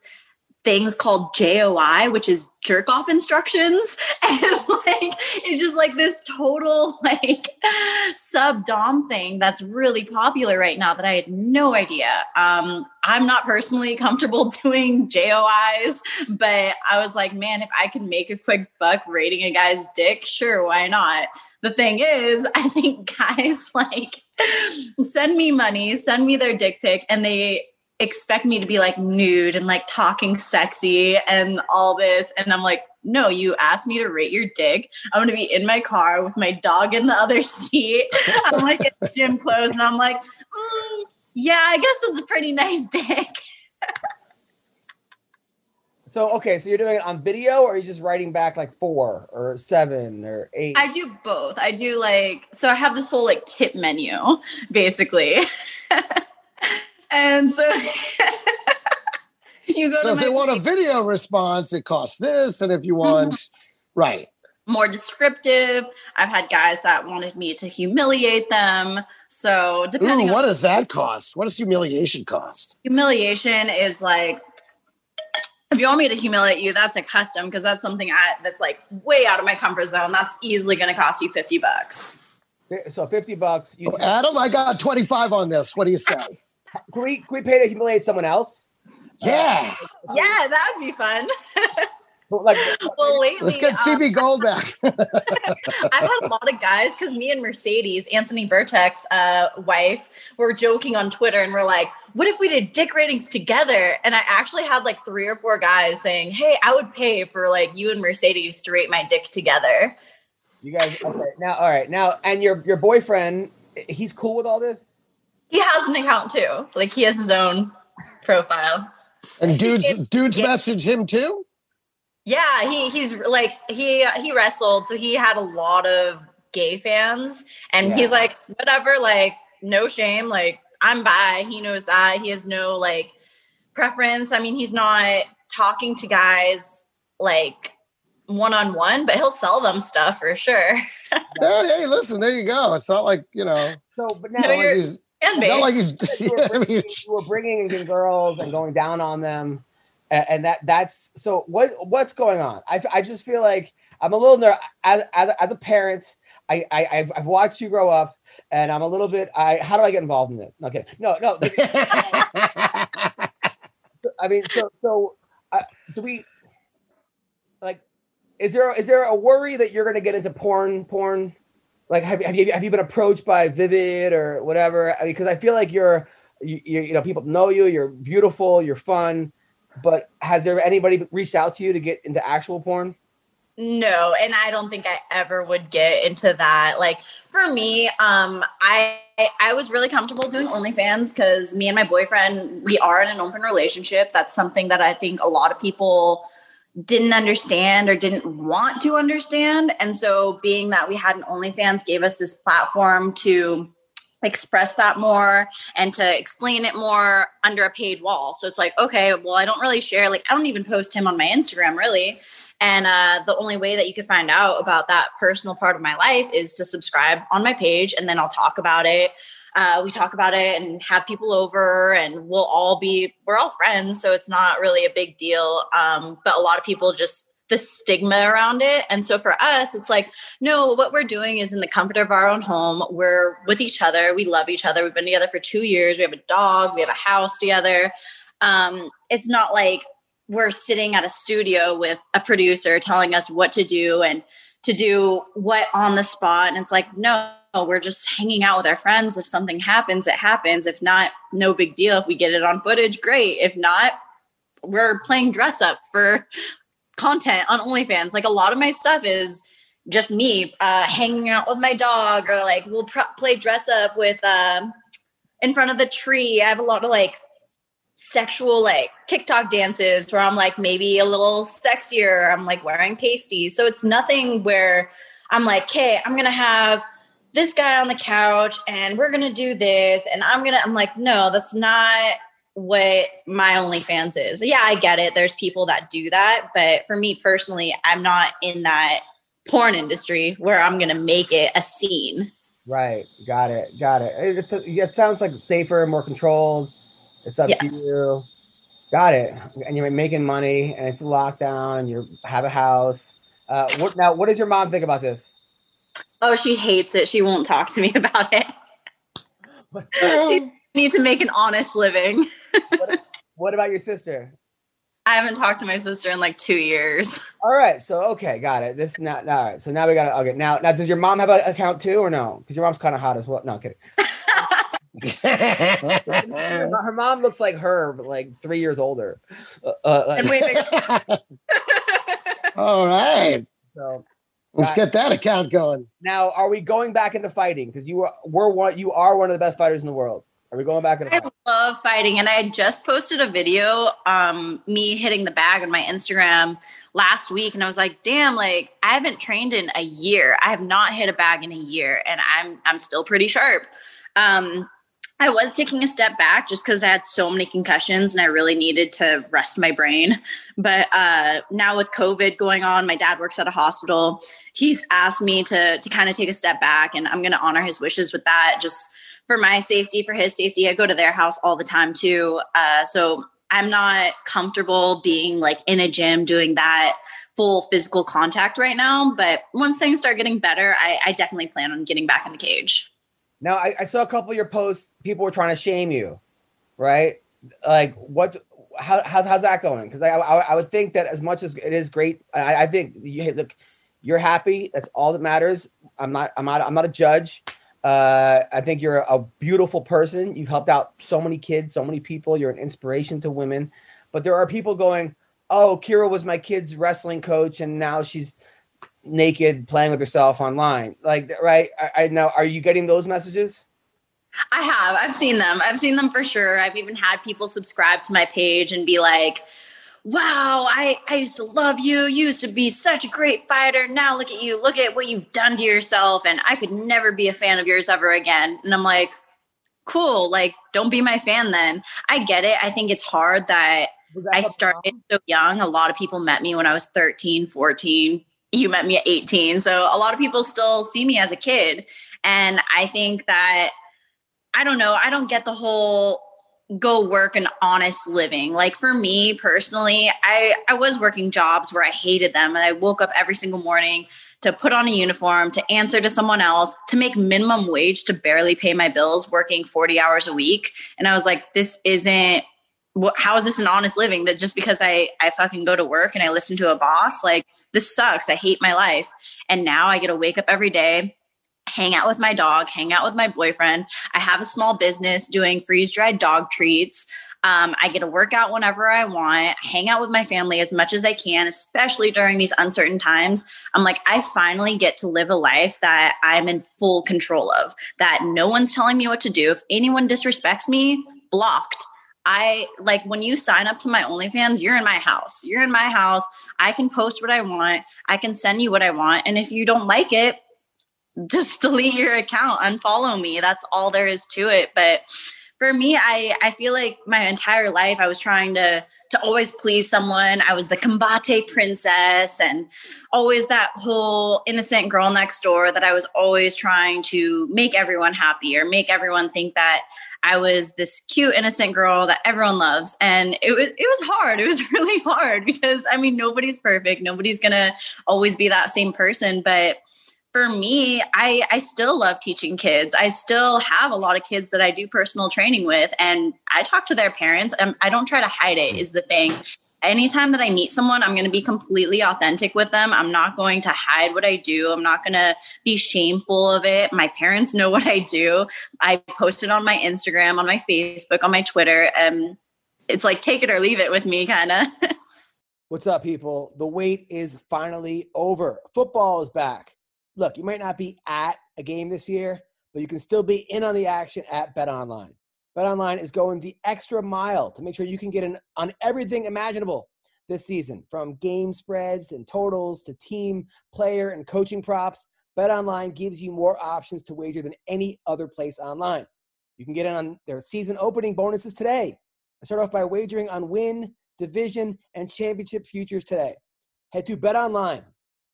things called JOI, which is jerk off instructions. And like, it's just like this total like sub dom thing that's really popular right now that I had no idea. Um, I'm not personally comfortable doing JOIs, but I was like, man, if I can make a quick buck rating a guy's dick, sure, why not? The thing is, I think guys like send me money, send me their dick pic, and they expect me to be like nude and like talking sexy and all this. And I'm like, no, you asked me to rate your dick. I'm gonna be in my car with my dog in the other seat. I'm like in gym clothes, and I'm like, mm, yeah, I guess it's a pretty nice dick. So okay, so you're doing it on video, or are you just writing back like four or seven or eight? I do both. I do like so I have this whole like tip menu basically. and so you go So to if they my want a video response, it costs this, and if you mm-hmm. want, right, more descriptive. I've had guys that wanted me to humiliate them. So depending ooh, on what does that cost? What does humiliation cost? humiliation is like if you want me to humiliate you, that's a custom because that's something I, that's like way out of my comfort zone. That's easily going to cost you 50 bucks. so fifty bucks. You, Oh, Adam, I got twenty five on this. What do you say? Can we can we pay to humiliate someone else? Yeah, Yeah, that would be fun. But like, well, lately, let's get um, CB Gold back. I've had a lot of guys because me and Mercedes, Anthony Birchak's uh, wife, were joking on Twitter and we're like, what if we did dick ratings together? And I actually had like three or four guys saying, hey, I would pay for like you and Mercedes to rate my dick together. you guys okay now? All right now, and your your boyfriend, he's cool with all this. He has an account too. Like he has his own profile. And dudes, dudes message him too. Yeah, he he's like he he wrestled, so he had a lot of gay fans, and he's like, whatever, like no shame, like I'm bi. He knows that he has no like preference. I mean, he's not talking to guys like one on one, but he'll sell them stuff for sure. Hey, hey, listen, there you go. It's not like you know, So, but now not like you're- he's, Fan not like base. he's. you Yeah, were I mean, bringing, you were bringing in girls and going down on them, and, and that that's so. What what's going on? I, I just feel like I'm a little nervous as as as a parent. I, I I've, I've watched you grow up, and I'm a little bit. I how do I get involved in this? Okay, no, no. I mean, so so uh, do we like? Is there is there a worry that you're going to get into porn porn? Like, have, have you have you been approached by Vivid or whatever? Because I feel like you're you, you you know people know you. You're beautiful. You're fun. But has there anybody reached out to you to get into actual porn? No, and I don't think I ever would get into that. Like for me, um, I I was really comfortable doing OnlyFans because me and my boyfriend we are in an open relationship. That's something that I think a lot of people didn't understand or didn't want to understand. And so, being that we had an OnlyFans gave us this platform to express that more and to explain it more under a paid wall. So it's like, okay, well, I don't really share, like, I don't even post him on my Instagram really. And uh, the only way that you can find out about that personal part of my life is to subscribe on my page, and then I'll talk about it. Uh, we talk about it and have people over, and we'll all be we're all friends, so it's not really a big deal. Um, but a lot of people just the stigma around it, and so for us, it's like no, what we're doing is in the comfort of our own home. We're with each other. We love each other. We've been together for two years. We have a dog. We have a house together. Um, it's not like we're sitting at a studio with a producer telling us what to do and to do what on the spot. And it's like, no, we're just hanging out with our friends. If something happens, it happens. If not, no big deal. If we get it on footage, great. If not, we're playing dress up for content on OnlyFans. Like a lot of my stuff is just me uh, hanging out with my dog, or like we'll play dress up with um, in front of the tree. I have a lot of like sexual like TikTok dances where I'm like maybe a little sexier. I'm like wearing pasties. So it's nothing where I'm like, okay, I'm gonna have this guy on the couch and we're gonna do this. And I'm gonna, I'm like, no, that's not what my OnlyFans is. Yeah, I get it. There's people that do that. But for me personally, I'm not in that porn industry where I'm gonna make it a scene. Right. Got it. Got it. It, it's a, it sounds like safer, more controlled. It's up Yeah. to you. Got it. And you're making money, and it's a lockdown, and you have a house. Uh, what now? What does your mom think about this? Oh, she hates it. She won't talk to me about it. she needs to make an honest living. What about your sister? I haven't talked to my sister in like two years. All right. So okay, got it. This not all right. So now we got to okay. Now now does your mom have an account too or no? Because your mom's kind of hot as well. No, I'm kidding. her, her mom looks like her, but like three years older. Uh, uh, like- And wait, wait, All All right. So Let's Got- get that account going. now, are we going back into fighting? Because you are, were one, you are one of the best fighters in the world. Are we going back into? I fighting? love fighting, and I had just posted a video, um, me hitting the bag on my Instagram last week, and I was like, "Damn, like I haven't trained in a year. I have not hit a bag in a year, and I'm I'm still pretty sharp." Um, I was taking a step back just because I had so many concussions and I really needed to rest my brain. But uh, now with COVID going on, my dad works at a hospital. He's asked me to to kind of take a step back, and I'm going to honor his wishes with that. Just for my safety, for his safety. I go to their house all the time too. Uh, so I'm not comfortable being like in a gym doing that full physical contact right now. But once things start getting better, I, I definitely plan on getting back in the cage. Now, I, I saw a couple of your posts. People were trying to shame you, right? Like, what? How, how how's that going? Because I, I I would think that as much as it is great, I, I think you look, you're happy. That's all that matters. I'm not I'm not I'm not a judge. Uh, I think you're a beautiful person. You've helped out so many kids, so many people. You're an inspiration to women. But there are people going, "Oh, Kira was my kid's wrestling coach, and now she's naked playing with herself online." Like, right? I, I know. Are you getting those messages? I have. I've seen them. I've seen them for sure. I've even had people subscribe to my page and be like, wow, I, I used to love you. You used to be such a great fighter. Now look at you. Look at what you've done to yourself. And I could never be a fan of yours ever again. And I'm like, cool. Like, don't be my fan then. I get it. I think it's hard that I started so young. A lot of people met me when I was 13, 14. You met me at 18. So a lot of people still see me as a kid. And I think that, I don't know, I don't get the whole go work an honest living. Like for me personally, I, I was working jobs where I hated them. And I woke up every single morning to put on a uniform, to answer to someone else, to make minimum wage to barely pay my bills, working 40 hours a week. And I was like, this isn't how is this an honest living that just because I I fucking go to work and I listen to a boss like this sucks I hate my life and now I get to wake up every day hang out with my dog hang out with my boyfriend I have a small business doing freeze dried dog treats um, I get to work out whenever I want, hang out with my family as much as I can, especially during these uncertain times. I'm like, I finally get to live a life that I'm in full control of, that no one's telling me what to do. If anyone disrespects me, blocked. I like when you sign up to my OnlyFans, you're in my house. You're in my house. I can post what I want. I can send you what I want. And if you don't like it, just delete your account, unfollow me. That's all there is to it. But for me, I I feel like my entire life I was trying to to always please someone. I was the combate princess and always that whole innocent girl next door that I was always trying to make everyone happy or make everyone think that I was this cute innocent girl that everyone loves and it was it was hard. It was really hard because I mean nobody's perfect. Nobody's going to always be that same person, but for me, I I still love teaching kids. I still have a lot of kids that I do personal training with and I talk to their parents. Um, I don't try to hide it is the thing anytime that I meet someone, I'm going to be completely authentic with them. I'm not going to hide what I do. I'm not going to be shameful of it. My parents know what I do. I post it on my Instagram, on my Facebook, on my Twitter. And it's like take it or leave it with me, kind of. What's up, people? The wait is finally over. Football is back. Look, you might not be at a game this year, but you can still be in on the action at Bet Online. Bet Online is going the extra mile to make sure you can get in on everything imaginable this season, from game spreads and totals to team, player, and coaching props. Bet Online gives you more options to wager than any other place online. You can get in on their season opening bonuses today. And start off by wagering on win, division, and championship futures today. Head to Bet Online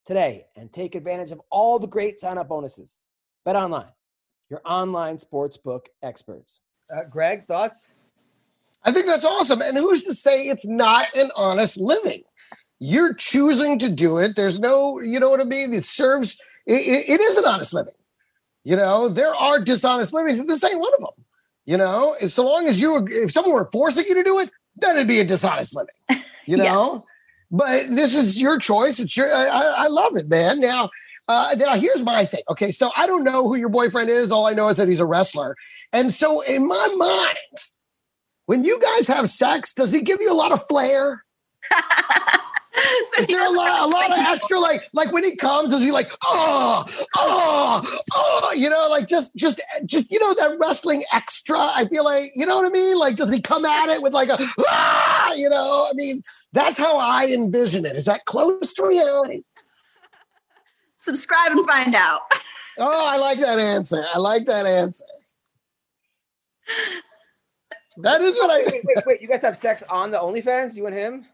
today and take advantage of all the great sign up bonuses. Bet Online, your online sportsbook experts. Uh, Greg, thoughts? I think that's awesome. And who's to say it's not an honest living? You're choosing to do it. There's no, you know what I mean? It serves, it, it- it is an honest living. You know, there are dishonest livings, and this ain't one of them. You know, and so long as you, if someone were forcing you to do it, then it'd be a dishonest living. You Yes. But this is your choice. It's your, I I love it, man. Now, uh, now here's my thing. Okay, so I don't know who your boyfriend is. All I know is that he's a wrestler, and so in my mind, when you guys have sex, does he give you a lot of flair? So Is there a lot, a lot of extra like like when he comes is he like oh oh oh you know like just just just you know that wrestling extra I feel like you know what I mean like does he come at it with like a ah you know I mean that's how I envision it is that close to reality subscribe and find out. oh I like that answer I like that answer that is what I Wait, wait, wait. You guys have sex on the OnlyFans? You and him?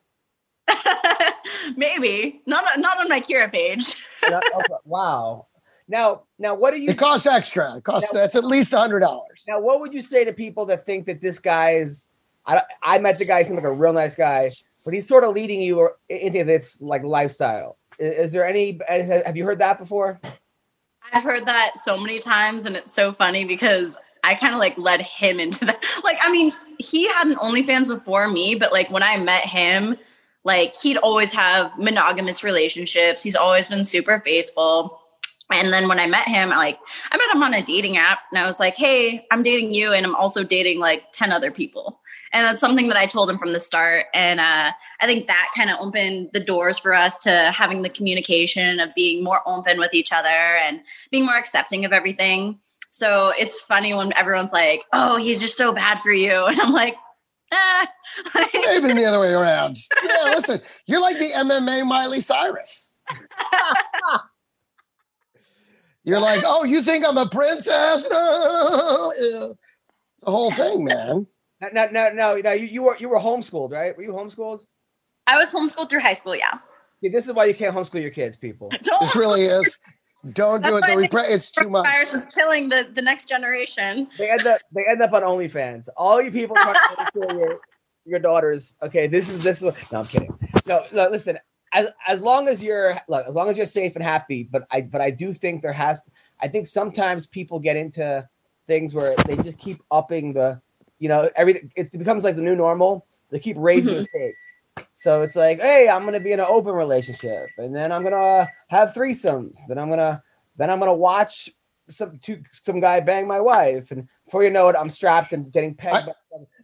Maybe not not on my Kira page. No, okay, wow. Now, now, what do you it costs extra it costs that's at least a hundred dollars now? What would you say to people that think that this guy is? I I met the guy. He seemed like a real nice guy, but he's sort of leading you into this like lifestyle. Is, is there any? Have you heard that before? I've heard that so many times, and it's so funny because I kind of like led him into that. Like, I mean, he had an OnlyFans before me, but like when I met him, like he'd always have monogamous relationships. He's always been super faithful. And then when I met him, like I met him on a dating app, and I was like, "Hey, I'm dating you, and I'm also dating like ten other people." And that's something that I told him from the start. And uh, I think that kind of opened the doors for us to having the communication of being more open with each other and being more accepting of everything. So it's funny when everyone's like, "Oh, he's just so bad for you," and I'm like, "Ah." maybe the other way around yeah listen you're like the MMA Miley Cyrus You're like, oh, you think I'm a princess? Yeah. The whole thing, man. No, no, no, no. no you, you were you were homeschooled, right? Were you homeschooled? I was homeschooled through high school. Yeah, See, this is why you can't homeschool your kids, people. don't. This really is. Don't do it. That's The why it's too much. Virus is killing the the next generation. They end up they end up on OnlyFans. All you people trying to homeschool your your daughters. Okay, this is this is. No, I'm kidding. No, no. Listen, as as long as you're look, as long as you're safe and happy. But I but I do think there has. I think sometimes people get into things where they just keep upping the, you know, everything. It becomes like the new normal. They keep raising mm-hmm. the stakes. So it's like, hey, I'm gonna be in an open relationship, and then I'm gonna uh, have threesomes. Then I'm gonna then I'm gonna watch some two, some guy bang my wife, and before you know it, I'm strapped and getting pegged. by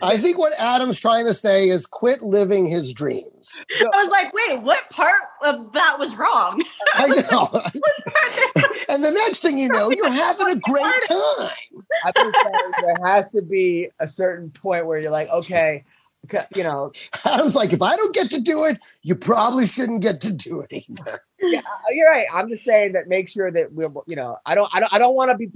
I think what Adam's trying to say is quit living his dreams. I was like, wait, what part of that was wrong? I know. and the next thing you know, you're having a great time. I've been saying there has to be a certain point where you're like, okay, c- you know, Adam's like, if I don't get to do it, you probably shouldn't get to do it either. yeah, you're right. I'm just saying that make sure that we're, you know, I don't, I don't, I don't want to be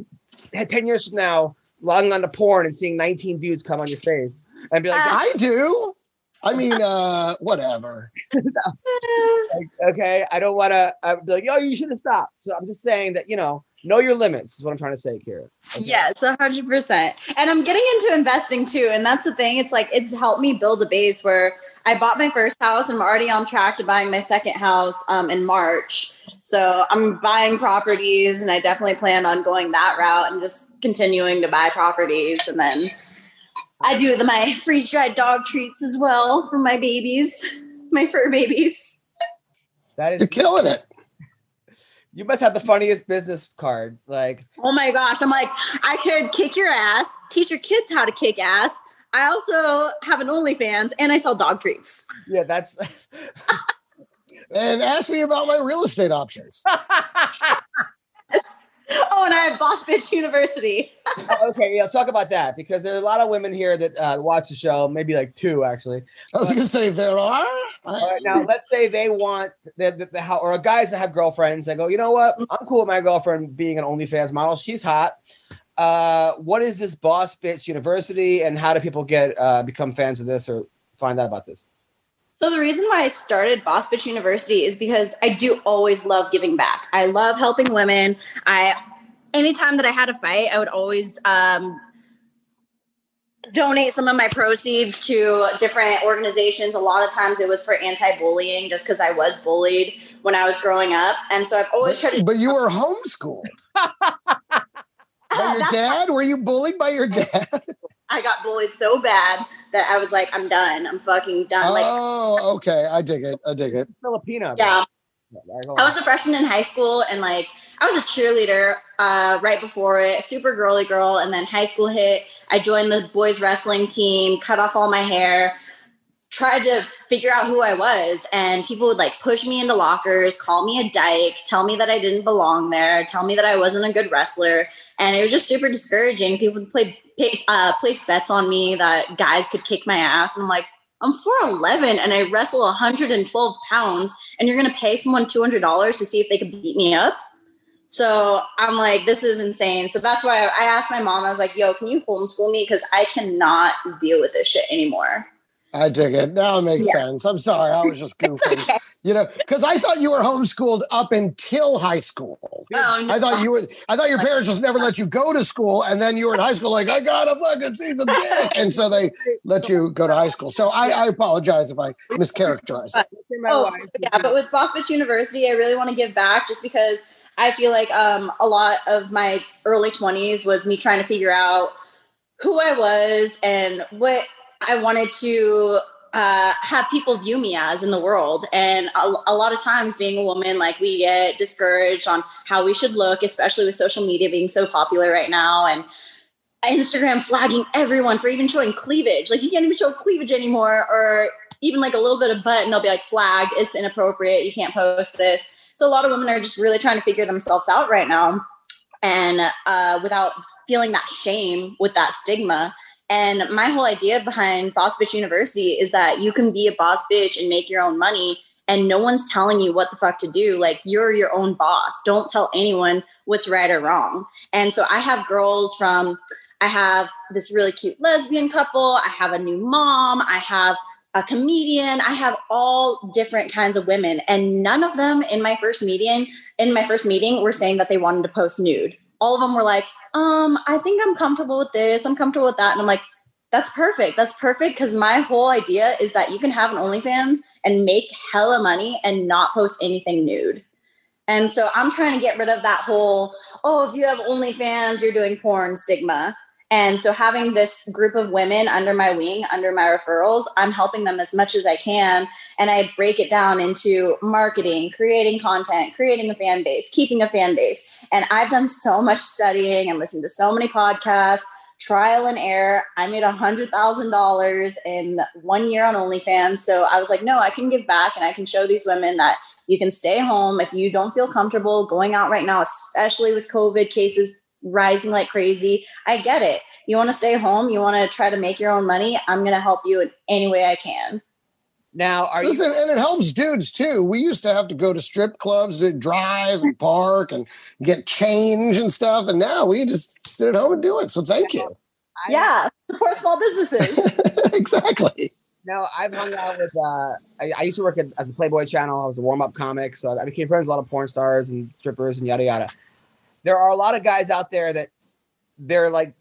ten years from now logging on to porn and seeing 19 dudes come on your face and be like, Ah. I do. I mean, uh, whatever. like, okay, I don't want to I'd be like, yo, you should have stopped. So I'm just saying that, you know, know your limits is what I'm trying to say, here. Okay? Yes, a hundred percent. And I'm getting into investing too. And that's the thing. It's like it's helped me build a base where I bought my first house and I'm already on track to buying my second house um, in March. So I'm buying properties and I definitely plan on going that route and just continuing to buy properties. And then I do the, my freeze dried dog treats as well for my babies, my fur babies. That is, You're killing it. You must have the funniest business card. Like, Oh my gosh. I'm like, I could kick your ass, teach your kids how to kick ass. I also have an OnlyFans and I sell dog treats. yeah, that's, And ask me about my real estate options. Oh, and I have Boss Bitch University. okay, yeah, talk about that because there are a lot of women here that uh, watch the show, maybe like two actually. I was going to say there are. All right, now let's say they want the, the, the how or guys that have girlfriends. They go, you know what? I'm cool with my girlfriend being an OnlyFans model. She's hot. Uh, what is this Boss Bitch University, and how do people get uh, become fans of this or find out about this? So the reason why I started Boss Bitch University is because I do always love giving back. I love helping women. I anytime that I had a fight, I would always um, donate some of my proceeds to different organizations. A lot of times it was for anti-bullying, just because I was bullied when I was growing up, and so I've always tried to. But you were homeschooled. By your dad? Were you bullied by your dad? I got bullied so bad that I was like, I'm done. I'm fucking done. Like oh, okay. I dig it. I dig it. Filipino. yeah. All right, I was a freshman in high school and like I was a cheerleader uh, right before it, super girly girl. And then high school hit. I joined the boys wrestling team, cut off all my hair, tried to figure out who I was. And people would like push me into lockers, call me a dyke, tell me that I didn't belong there, tell me that I wasn't a good wrestler. And it was just super discouraging. People would play, uh, place bets on me that guys could kick my ass. And I'm like, I'm 4'11 and I wrestle 112 pounds, and you're going to pay someone $200 to see if they can beat me up. So I'm like, this is insane. So that's why I asked my mom, I was like, yo, can you homeschool me? Because I cannot deal with this shit anymore. I dig it. Now it makes yeah. sense. I'm sorry. I was just goofing. okay. You know, because I thought you were homeschooled up until high school. Oh, no. I thought you were I thought your parents just never let you go to school and then you were in high school like I gotta fucking see some dick. And so they let you go to high school. So I, I apologize if I mischaracterized. Oh, yeah, but with Boss Bitch University, I really want to give back just because I feel like um, a lot of my early 20s was me trying to figure out who I was and what I wanted to uh, have people view me as in the world. And a, a, lot of times, being a woman, like we get discouraged on how we should look, especially with social media being so popular right now. And Instagram flagging everyone for even showing cleavage. Like you can't even show cleavage anymore, or even like a little bit of butt, and they'll be like, flagged, it's inappropriate, you can't post this. So a lot of women are just really trying to figure themselves out right now. And uh, without feeling that shame with that stigma, and my whole idea behind Boss Bitch University is that you can be a boss bitch and make your own money and no one's telling you what the fuck to do. Like you're your own boss. Don't tell anyone what's right or wrong. And so I have girls from I have this really cute lesbian couple, I have a new mom, I have a comedian, I have all different kinds of women and none of them in my first meeting in my first meeting were saying that they wanted to post nude. All of them were like, um, I think I'm comfortable with this. I'm comfortable with that. And I'm like, that's perfect. That's perfect. Cause my whole idea is that you can have an OnlyFans and make hella money and not post anything nude. And so I'm trying to get rid of that whole, oh, if you have OnlyFans, you're doing porn stigma. And so having this group of women under my wing, under my referrals, I'm helping them as much as I can. And I break it down into marketing, creating content, creating a fan base, keeping a fan base. And I've done so much studying and listened to so many podcasts, trial and error. I made a hundred thousand dollars in one year on OnlyFans. So I was like, no, I can give back and I can show these women that you can stay home if you don't feel comfortable going out right now, especially with COVID cases rising like crazy. I get it. You want to stay home, you want to try to make your own money. I'm going to help you in any way I can. Now, are listen, you- and it helps dudes too. We used to have to go to strip clubs to drive and park and get change and stuff, and now we just sit at home and do it. So thank you. yeah, support small businesses. exactly. No, I've hung out with. Uh, I, I, used to work at, as a Playboy channel. I was a warm-up comic, so I became friends with a lot of porn stars and strippers and yada yada there are a lot of guys out there that they're like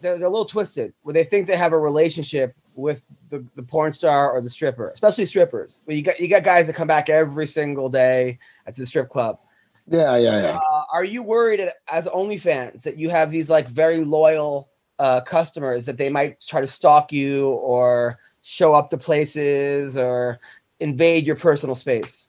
they're, they're a little twisted where they think they have a relationship with the, the porn star or the stripper, especially strippers. But you got you got guys that come back every single day at the strip club. Yeah, yeah, yeah. Uh, are you worried as OnlyFans that you have these like very loyal uh, customers that they might try to stalk you or show up to places or invade your personal space?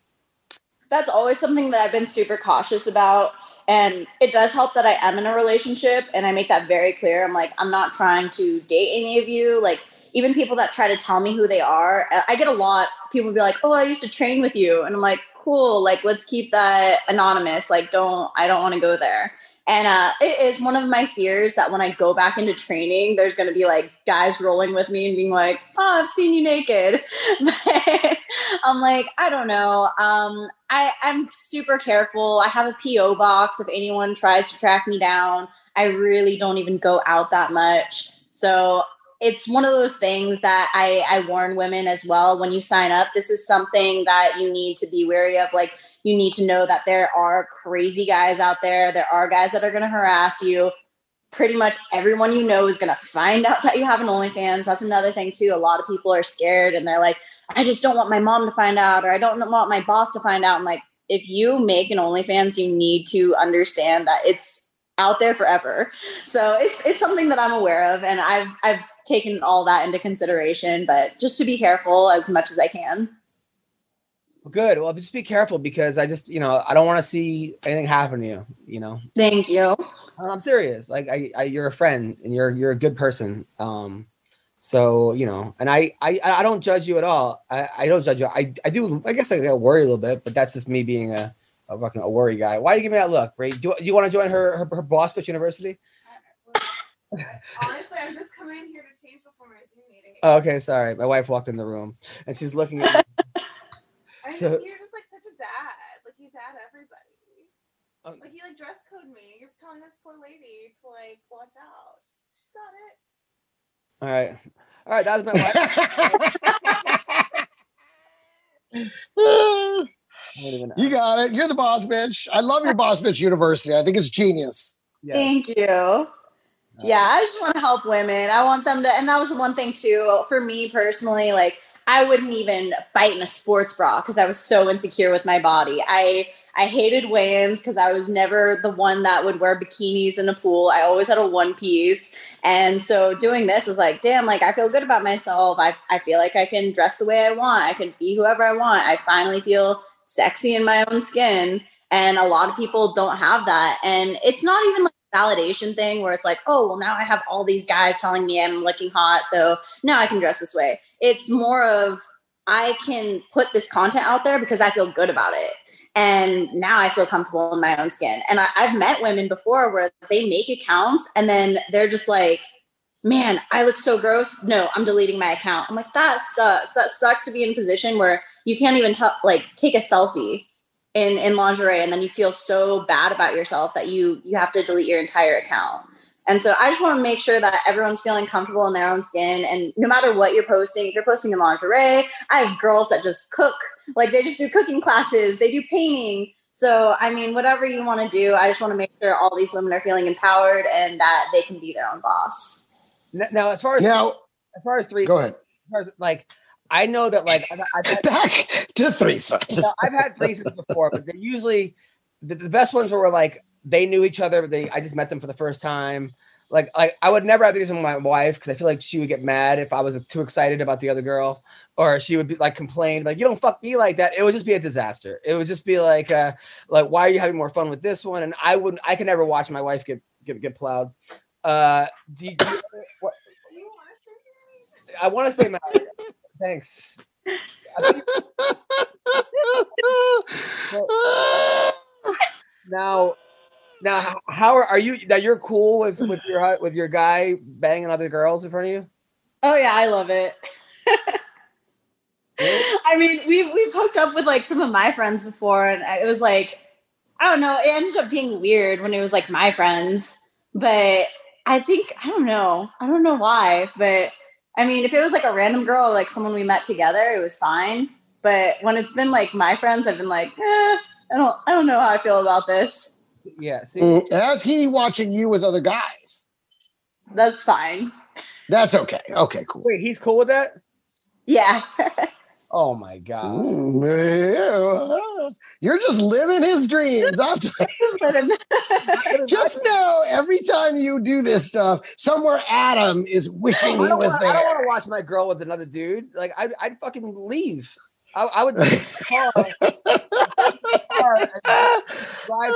That's always something that I've been super cautious about and it does help that I am in a relationship and I make that very clear. I'm like, I'm not trying to date any of you. Like, even people that try to tell me who they are, uh, I get a lot. People be like, oh, I used to train with you. And I'm like, cool. Like, let's keep that anonymous. Like, don't, I don't want to go there. And uh, it is one of my fears that when I go back into training, there's going to be like guys rolling with me and being like, "Oh, I've seen you naked." I'm like, I don't know. Um, I, I'm super careful. I have a PO box if anyone tries to track me down. I really don't even go out that much. So it's one of those things that I, I warn women as well. When you sign up, this is something that you need to be wary of. Like you need to know that there are crazy guys out there. There are guys that are going to harass you. Pretty much everyone you know is going to find out that you have an OnlyFans. That's another thing, too. A lot of people are scared and they're like, I just don't want my mom to find out, or I don't want my boss to find out. I'm like, if you make an OnlyFans, you need to understand that it's out there forever. So it's it's something that I'm aware of, and I've I've taken all that into consideration. But just to be careful as much as I can. Good. Well, just be careful because I just, you know, I don't want to see anything happen to you. You know. Thank you. I'm serious. Like, I, I, you're a friend and you're you're a good person. Um, So you know, and I I I don't judge you at all. I, I don't judge you. I I do. I guess I get worry a little bit, but that's just me being a a fucking a worry guy. Why do you give me that look, Ray? Do, do you want to join her her, her boss bitch university? Honestly, I'm just coming in here to change before my Zoom meeting. Oh, okay, sorry. My wife walked in the room and she's looking at. Me. I so- just, you're just like such a dad. Like you dad everybody. Um, like you like dress code me. You're telling this poor lady to like watch out. She's, she's got it. All right, all right. That was my wife. I don't even know. you got it. You're the boss bitch. I love your boss bitch university. I think it's genius. Yeah. Thank you. Yeah, I just want to help women. I want them to, and that was the one thing too for me personally. Like, I wouldn't even fight in a sports bra because I was so insecure with my body. I I hated weigh-ins because I was never the one that would wear bikinis in a pool. I always had a one piece, and so doing this was like, damn, like I feel good about myself. I I feel like I can dress the way I want. I can be whoever I want. I finally feel sexy in my own skin, and a lot of people don't have that. And it's not even like validation thing where it's like, oh, well, now I have all these guys telling me I'm looking hot, so now I can dress this way. It's more of I can put this content out there because I feel good about it. And now I feel comfortable in my own skin. And I, I've met women before where they make accounts and then they're just like, man, I look so gross. No, I'm deleting my account. I'm like, that sucks. That sucks to be in a position where you can't even t- like take a selfie in in lingerie and then you feel so bad about yourself that you you have to delete your entire account. And so i just want to make sure that everyone's feeling comfortable in their own skin and no matter what you're posting if you're posting in lingerie i have girls that just cook. Like they just do cooking classes they do painting. So i mean whatever you want to do i just want to make sure all these women are feeling empowered and that they can be their own boss. N- Now, as far as Now, as far as three, go ahead. As far as, like, I know that like I've, I've had Back to threesomes. No, I've had threesomes before, but they're usually the, the best ones were like they knew each other. They I just met them for the first time. Like like I would never have threesome with my wife because I feel like she would get mad if I was too excited about the other girl, or she would be like complain like you don't fuck me like that. It would just be a disaster. It would just be like uh like why are you having more fun with this one? And I would I could never watch my wife get get, get plowed. Uh, do you, do you- what, You want I want to say married. Thanks. Now, now, how are, are you? Now you're cool with with your with your guy banging other girls in front of you? oh yeah i love it I mean, we've we've hooked up with like some of my friends before, and it was like, I don't know. It ended up being weird when it was like my friends, but I think I don't know. I don't know why, but I mean, if it was like a random girl, like someone we met together, it was fine. But when it's been like my friends, I've been like, eh, I don't, I don't know how I feel about this. Yeah. See, Mm, That's he watching you with other guys. That's fine. That's okay. Okay, cool. wait, he's cool with that? Yeah. Oh my god. Mm. You're just living his dreams. I'll tell you. Just know every time you do this stuff, somewhere Adam is wishing he was wanna, I don't want to watch my girl with another dude. Like I'd, I'd fucking leave. I, I would call, drive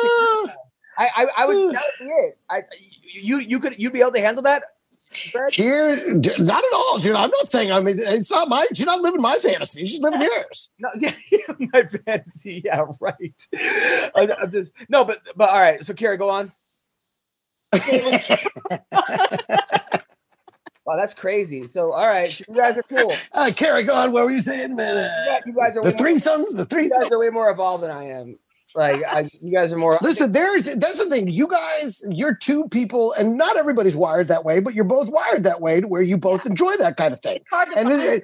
I, I, I would. That would be it. I, you, you could, you'd be able to handle that. Here, not at all, dude. I'm not saying. I mean, it's not my. She's not living my fantasy. She's living yours. No, yeah, yeah, my fantasy. Yeah, right. I- just- no, but but all right. So, Kara, go on. Wow, that's crazy. So, all right, so you guys are cool. Uh, Carrie, go on. What were you saying, man? Yeah, you guys are the more, threesomes. The you guys are way more evolved than I am. Like, I, you guys are more. Listen, there's that's the thing. You guys, you're two people, and not everybody's wired that way, but you're both wired that way to where you both enjoy that kind of thing. And it,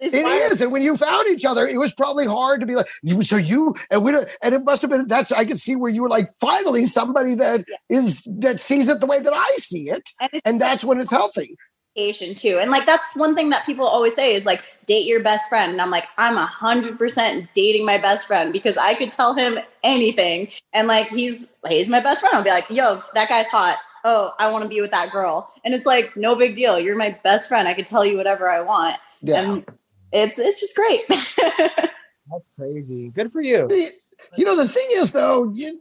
It's it is. And when you found each other, it was probably hard to be like, you, so you and we don't, and it must have been that's I could see where you were like, finally somebody that is that sees it the way that I see it, And and that's when it's healthy. Communication too. And like that's one thing that people always say is like date your best friend. And I'm like, I'm a hundred percent dating my best friend because I could tell him anything. And like he's he's my best friend. I'll be like, yo, that guy's hot. Oh, I want to be with that girl. And it's like, no big deal. You're my best friend. I could tell you whatever I want. Yeah. And it's it's just great. That's crazy. Good for you. You know, the thing is though, you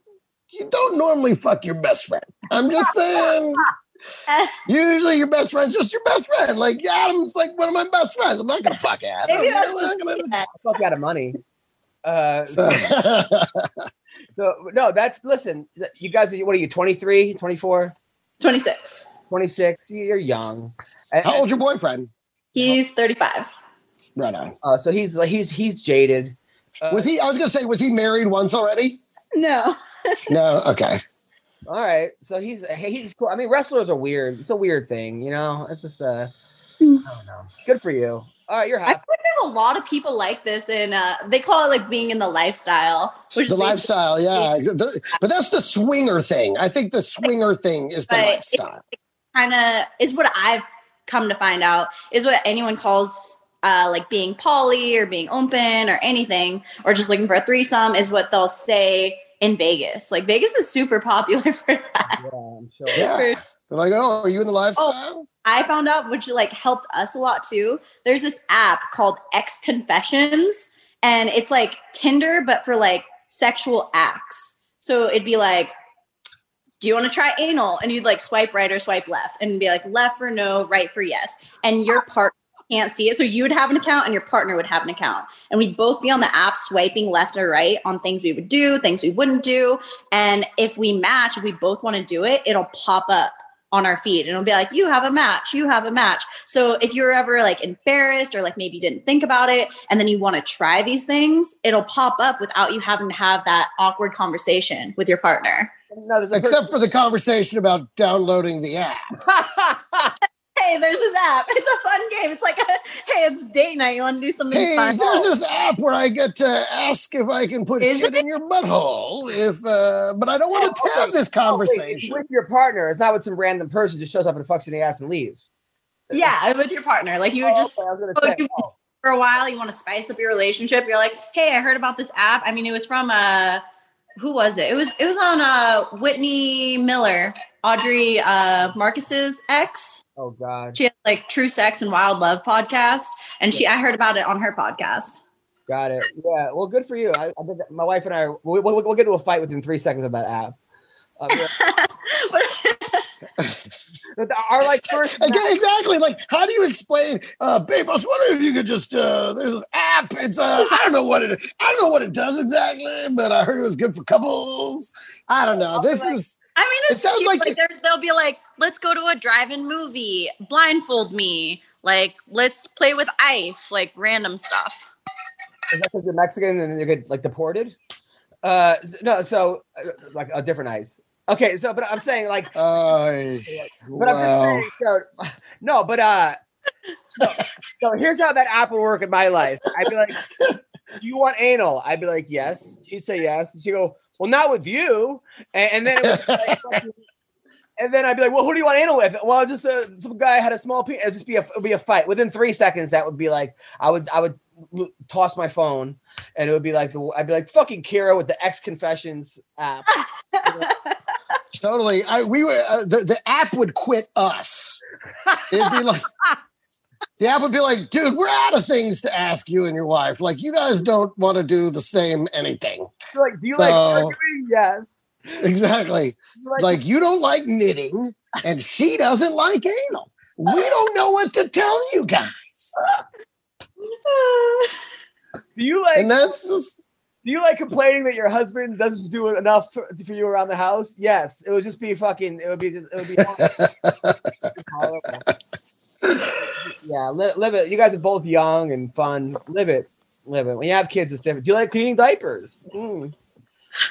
you don't normally fuck your best friend. I'm just saying. Usually your best friend's just your best friend. Like Adam's like one of my best friends. I'm not gonna fuck Adam. Maybe You that's know, I'm not gonna- Fuck out of money. Uh, So- so no, that's listen. You guys, what are you? 23, 24, 26. 26? You're young. And- How old's your boyfriend? He's 35. Right on. Uh, so he's like he's he's jaded. Uh, Was he? I was gonna say, was he married once already? No. No. Okay. All right, so he's he's cool. I mean, wrestlers are weird. It's a weird thing, you know. It's just uh, I don't know. Good for you. All right, you're I happy. think there's a lot of people like this, and uh, they call it like being in the lifestyle, which The is lifestyle, yeah. the- But that's the swinger thing. I think the swinger thing is the But lifestyle. kind of is what I've come to find out is what anyone calls uh, like being poly or being open or anything or just looking for a threesome is what they'll say in Vegas. Like Vegas is super popular for that. Yeah, I'm sure. Yeah. They're like, oh, are you in the oh, lifestyle? I found out, which like helped us a lot too. There's this app called X Confessions, and it's like Tinder, but for like sexual acts. So it'd be like, do you want to try anal? And you'd like swipe right or swipe left, and be like left for no, right for yes. And your partner can't see it. So you would have an account and your partner would have an account. And we'd both be on the app swiping left or right on things we would do, things we wouldn't do. And if we match, if we both want to do it, it'll pop up on our feed and it'll be like, you have a match, you have a match. So if you're ever like embarrassed or like maybe you didn't think about it and then you want to try these things, it'll pop up without you having to have that awkward conversation with your partner. No, there's a Except for the conversation about downloading the app. Hey, there's this app. It's a fun game. It's like, a, hey, it's date night. You want to do something Hey, fun? there's this app where I get to ask if I can put Is shit in your butthole. If, uh, but I don't want to Oh, have okay. this wait, conversation. with your partner. It's not with some random person just shows up and fucks in the ass and leaves. yeah, with your partner. Like you would Oh, just okay, I was gonna oh, say, you- oh. for a while you want to spice up your relationship you're like hey i heard about this app i mean it was from uh who was it it was it was on uh whitney miller audrey uh marcus's ex oh god, she had like true sex and wild love podcast and she i heard about it on her podcast got it. Yeah, well, good for you. I, I did that- my wife and I, we, we'll, we'll get into a fight within three seconds of that app. Uh, yeah. But our like first Again, exactly. Like, how do you explain, uh, babe? I was wondering if you could just. Uh, there's an app. It's uh, I don't know what it. I don't know what it does exactly, but I heard it was good for couples. I don't know. This is. I mean, It sounds cute. like like, there's they'll be like, let's go to a drive-in movie, blindfold me, like let's play with ice, like random stuff. Is that because you're Mexican and you get like deported? Uh, no, so uh, like a different ice. Okay, so but I'm saying like, Uh, but I'm just saying, so no, but uh, so, so here's how that app would work in my life. I'd be like, "Do you want anal?" I'd be like, "Yes." She'd say yes. She'd go, "Well, not with you." And, and then it was like, and then I'd be like, "Well, who do you want anal with?" Well, just uh, some guy had a small penis. It'd just be a it'd be a fight within three seconds. That would be like I would I would l- toss my phone, and it would be like I'd be like fucking Kira with the X Confessions app. Totally. I we were uh, the the app would quit us. It'd be like the app would be like, dude, we're out of things to ask you and your wife. Like, you guys don't want to do the same anything. You're like, do you So- like arguing? Yes. Exactly. You like- Like you don't like knitting, and she doesn't like anal. We don't know what to tell you guys. Do you like And that's just, do you like complaining that your husband doesn't do enough for, for you around the house? Yes. It would just be fucking. It would be. It would be. yeah, li- live it. You guys are both young and fun. Live it. Live it. When you have kids, it's different. Do you like cleaning diapers? Mm.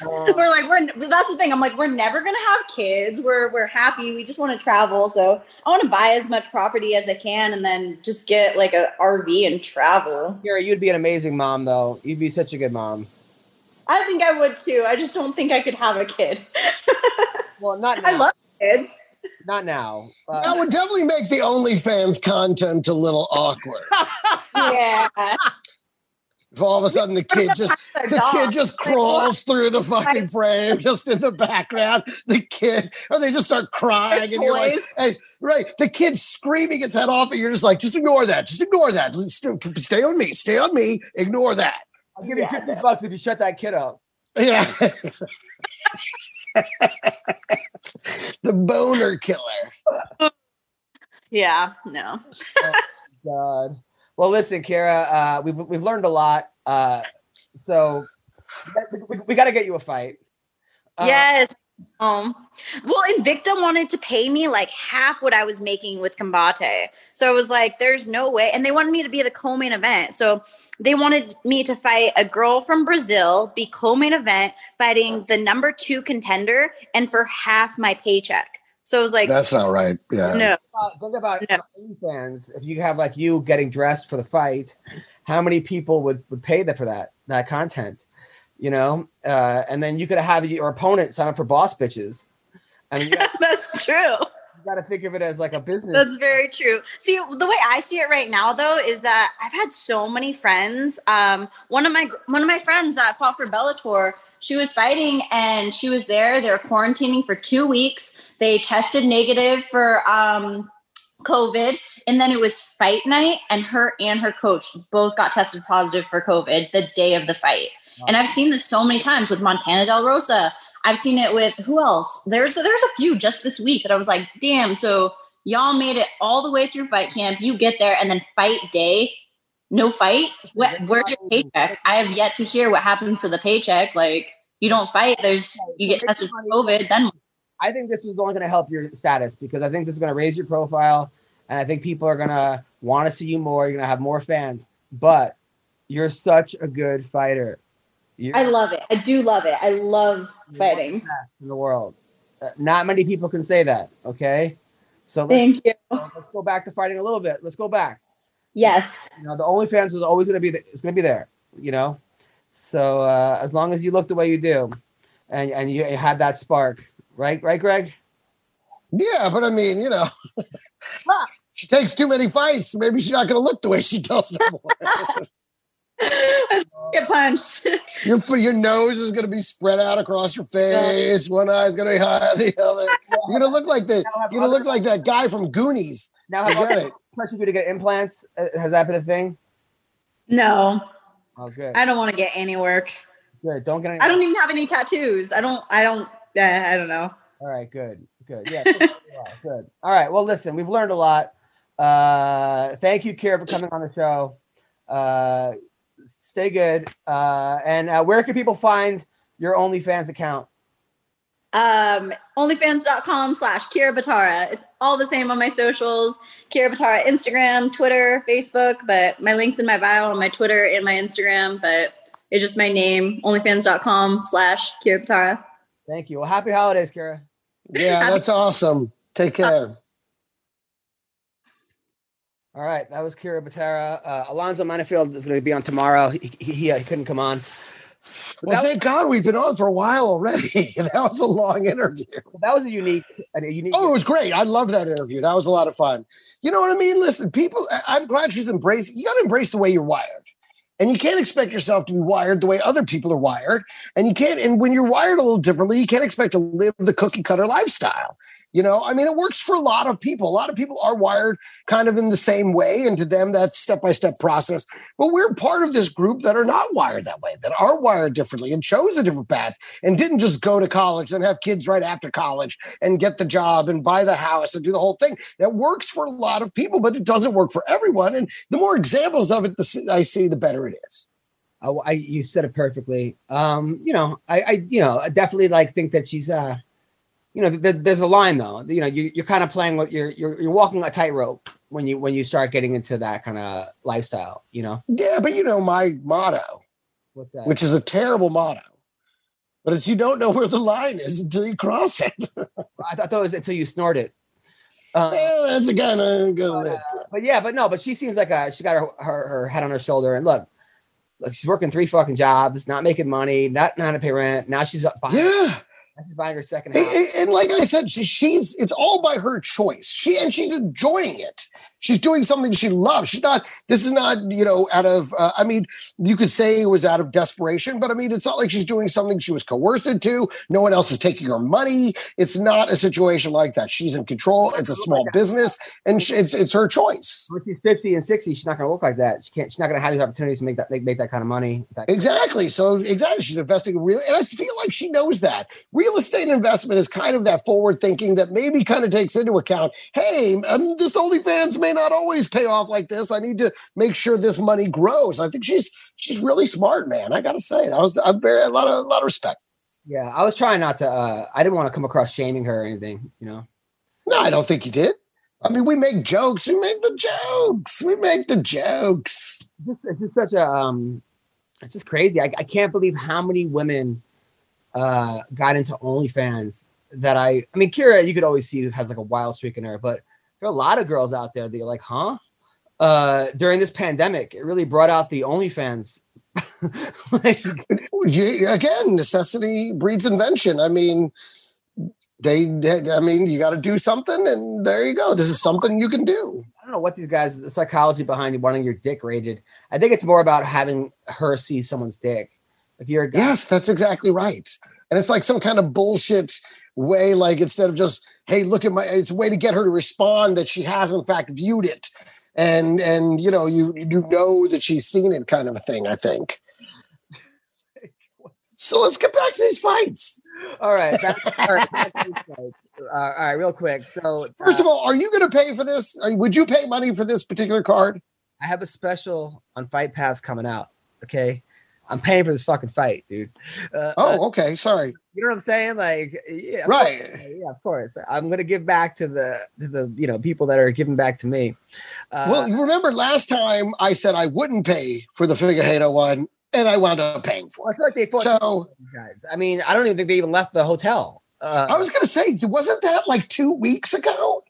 Uh, we're like we're that's the thing i'm like we're never gonna have kids we're we're happy we just want to travel so i want to buy as much property as i can and then just get like a rv and travel Kira, you'd be an amazing mom, though. You'd be such a good mom. I think i would too i just don't think i could have a kid Well, not now. i love kids Not now. Uh, that would definitely make the OnlyFans content a little awkward. yeah If all of a sudden the kid just the kid just crawls through the fucking frame just in the background. The kid, or they just start crying, and you're like, "Hey, right?" The kid's screaming its head off, and you're just like, "Just ignore that. Just ignore that. Stay on me. Stay on me. Ignore that." I'll give you 50 bucks if you shut that kid up. Yeah. the boner killer. Yeah, no. God. Well, listen, Kara, uh, we've we've learned a lot. Uh, so we, we, we got to get you a fight. Uh, yes. Um, well, Invicta wanted to pay me like half what I was making with Combate. So I was like, there's no way. And they wanted me to be the co main event. So they wanted me to fight a girl from Brazil, be co main event, fighting the number two contender, and for half my paycheck. So I was like, That's not right. Yeah. no. Uh, think about fans. If you have like you getting dressed for the fight, how many people would would pay that for that that content? You know, uh, and then you could have your opponent sign up for boss bitches. I mean, you got, That's true. you got to think of it as like a business. That's very true. See, the way I see it right now, though, is that I've had so many friends. Um, one of my one of my friends that fought for Bellator, she was fighting and she was there. They were quarantining for two weeks. They tested negative for um, COVID, and then it was fight night, and her and her coach both got tested positive for COVID the day of the fight. And I've seen this so many times with Montana Del Rosa. I've seen it with who else? There's there's a few just this week that I was like, damn. So y'all made it all the way through fight camp. You get there and then fight day, no fight. What, where's your paycheck? I have yet to hear what happens to the paycheck. Like you don't fight. There's you get tested for COVID. Then I think this is only going to help your status because I think this is going to raise your profile, and I think people are going to want to see you more. You're going to have more fans, but you're such a good fighter. You're, I love it. I do love it. I love you're fighting. the best in the world. Uh, not many people can say that. Okay, so let's, Thank you. let's go back to fighting a little bit. Let's go back. Yes. You know, the OnlyFans is always going to be the, it's going to be there. You know, so uh, as long as you look the way you do, and and you, you have that spark, right? Right, Greg? Yeah, but I mean, you know, she takes too many fights. Maybe she's not going to look the way she does now. Get punched. your your nose is going to be spread out across your face. One eye is going to be higher than the other. You're going to look like the you're going to look like that guy from Goonies. Now, I have get other it. pressure you to get implants? Uh, Has that been a thing? No, Oh, good. I don't want to get any work. Good. Don't get any. I don't even have any tattoos. I don't. I don't. Uh, I don't know. All right. Good. Good. Yeah. good. Yeah, good. All right. Well, listen, we've learned a lot. Uh, thank you, Kira, for coming on the show. Uh, stay good. Uh, and uh, where can people find your OnlyFans account? Um, OnlyFans.com slash Kira Batara. It's all the same on my socials. Kira Batara, Instagram, Twitter, Facebook, but my links in my bio on my Twitter and my Instagram, but it's just my name, OnlyFans.com slash Kira Batara. Thank you. Well, happy holidays, Kira. Yeah, that's awesome. Take care. All right, that was Kira Batara. Uh, Alonzo Menifield is going to be on tomorrow. He, he, he, he couldn't come on. Well, thank God we've been on for a while already. that was a long interview. That was a unique, a unique. Oh, it was great. I love that interview. That was a lot of fun. You know what I mean? Listen, people, I'm glad she's embraced. You got to embrace the way you're wired. And you can't expect yourself to be wired the way other people are wired. And you can't, and when you're wired a little differently, you can't expect to live the cookie cutter lifestyle. You know, I mean, it works for a lot of people. A lot of people are wired kind of in the same way, and to them, that's step by step process. But we're part of this group that are not wired that way, that are wired differently and chose a different path and didn't just go to college and have kids right after college and get the job and buy the house and do the whole thing. That works for a lot of people, but it doesn't work for everyone. And the more examples of it I see, the better it is. I, I, you said it perfectly. Um, you know, I, I, you know, I definitely like think that she's, uh, you know, th- there's a line though. You know, you, you're kind of playing with you're, you're, you're walking a tightrope when you, when you start getting into that kind of lifestyle. You know, Yeah, but you know my motto, what's that? which is a terrible motto, but it's you don't know where the line is until you cross it. I thought it was until you snort it. Uh, yeah, that's a kind of good. but, uh, but yeah, but no, but she seems like a she got her, her her head on her shoulder and look, look, she's working three fucking jobs, not making money, not not to pay rent. Now she's buying, Yeah. Now she's buying her second And, house. and- and like I said, she, she's it's all by her choice. She and she's enjoying it. She's doing something she loves. She's not. This is not you know out of. Uh, I mean, you could say it was out of desperation, but I mean, it's not like she's doing something she was coerced into. No one else is taking her money. It's not a situation like that. She's in control. It's a small business, and she, it's it's her choice. When she's fifty and sixty, she's not going to look like that. She can't. She's not going to have these opportunities to make that make, make that kind of money. Exactly. So exactly, she's investing really, and I feel like she knows that. We real estate investment is kind of that forward thinking that maybe kind of takes into account, hey, um, this OnlyFans may not always pay off like this. I need to make sure this money grows. I think she's she's really smart, man. I got to say, I was I'm very a lot of a lot of respect. Yeah, I was trying not to. uh I didn't want to come across shaming her or anything. You know. No, I don't think you did. I mean, we make jokes. We make the jokes. We make the jokes. It's just, it's just such a um, it's just crazy. I, I can't believe how many women uh got into OnlyFans that I. I mean, Kira, you could always see has like a wild streak in her, but there are a lot of girls out there that you're like, huh? Uh, during this pandemic, it really brought out the OnlyFans. like, Again, necessity breeds invention. I mean, they, I mean, you got to do something, and there you go. This is something you can do. I don't know what these guys, the psychology behind wanting your dick rated. I think it's more about having her see someone's dick. If you're a guy, Yes, that's exactly right. And it's like some kind of bullshit way, like instead of just, hey, look at my, it's a way to get her to respond that she has in fact viewed it. And and you know, you you know that she's seen it kind of a thing, I think. So let's get back to these fights. all right, all right, back to these guys. Uh, all right, real quick. So First uh, of all, are you gonna pay for this? Would you pay money for this particular card? I have a special on Fight Pass coming out. Okay, I'm paying for this fucking fight, dude. Uh, uh, Oh, okay. Sorry. you know what I'm saying? Like, yeah, of Right. course, yeah, of course. I'm gonna give back to the to the you know people that are giving back to me. Uh, well, you remember last time I said I wouldn't pay for the Figueiredo one, and I wound up paying for I feel like they fought it. So guys. I mean, I don't even think they even left the hotel. Uh, I was gonna say, wasn't that like two weeks ago?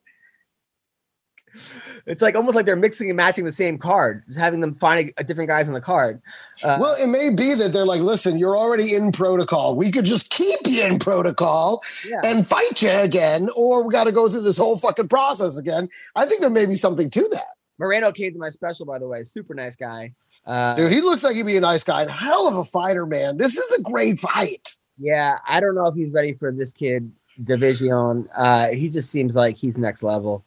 It's like almost like they're mixing and matching the same card, just having them find a, a different guys on the card. Uh, well, it may be that they're like, listen, you're already in protocol. We could just keep you in protocol yeah. and fight you again, or we got to go through this whole fucking process again. I think there may be something to that. Moreno came to my special, by the way. Super nice guy. Uh, Dude, he looks like he'd be a nice guy. And hell of a fighter, man. This is a great fight. Yeah, I don't know if he's ready for this kid division. Uh, he just seems like he's next level.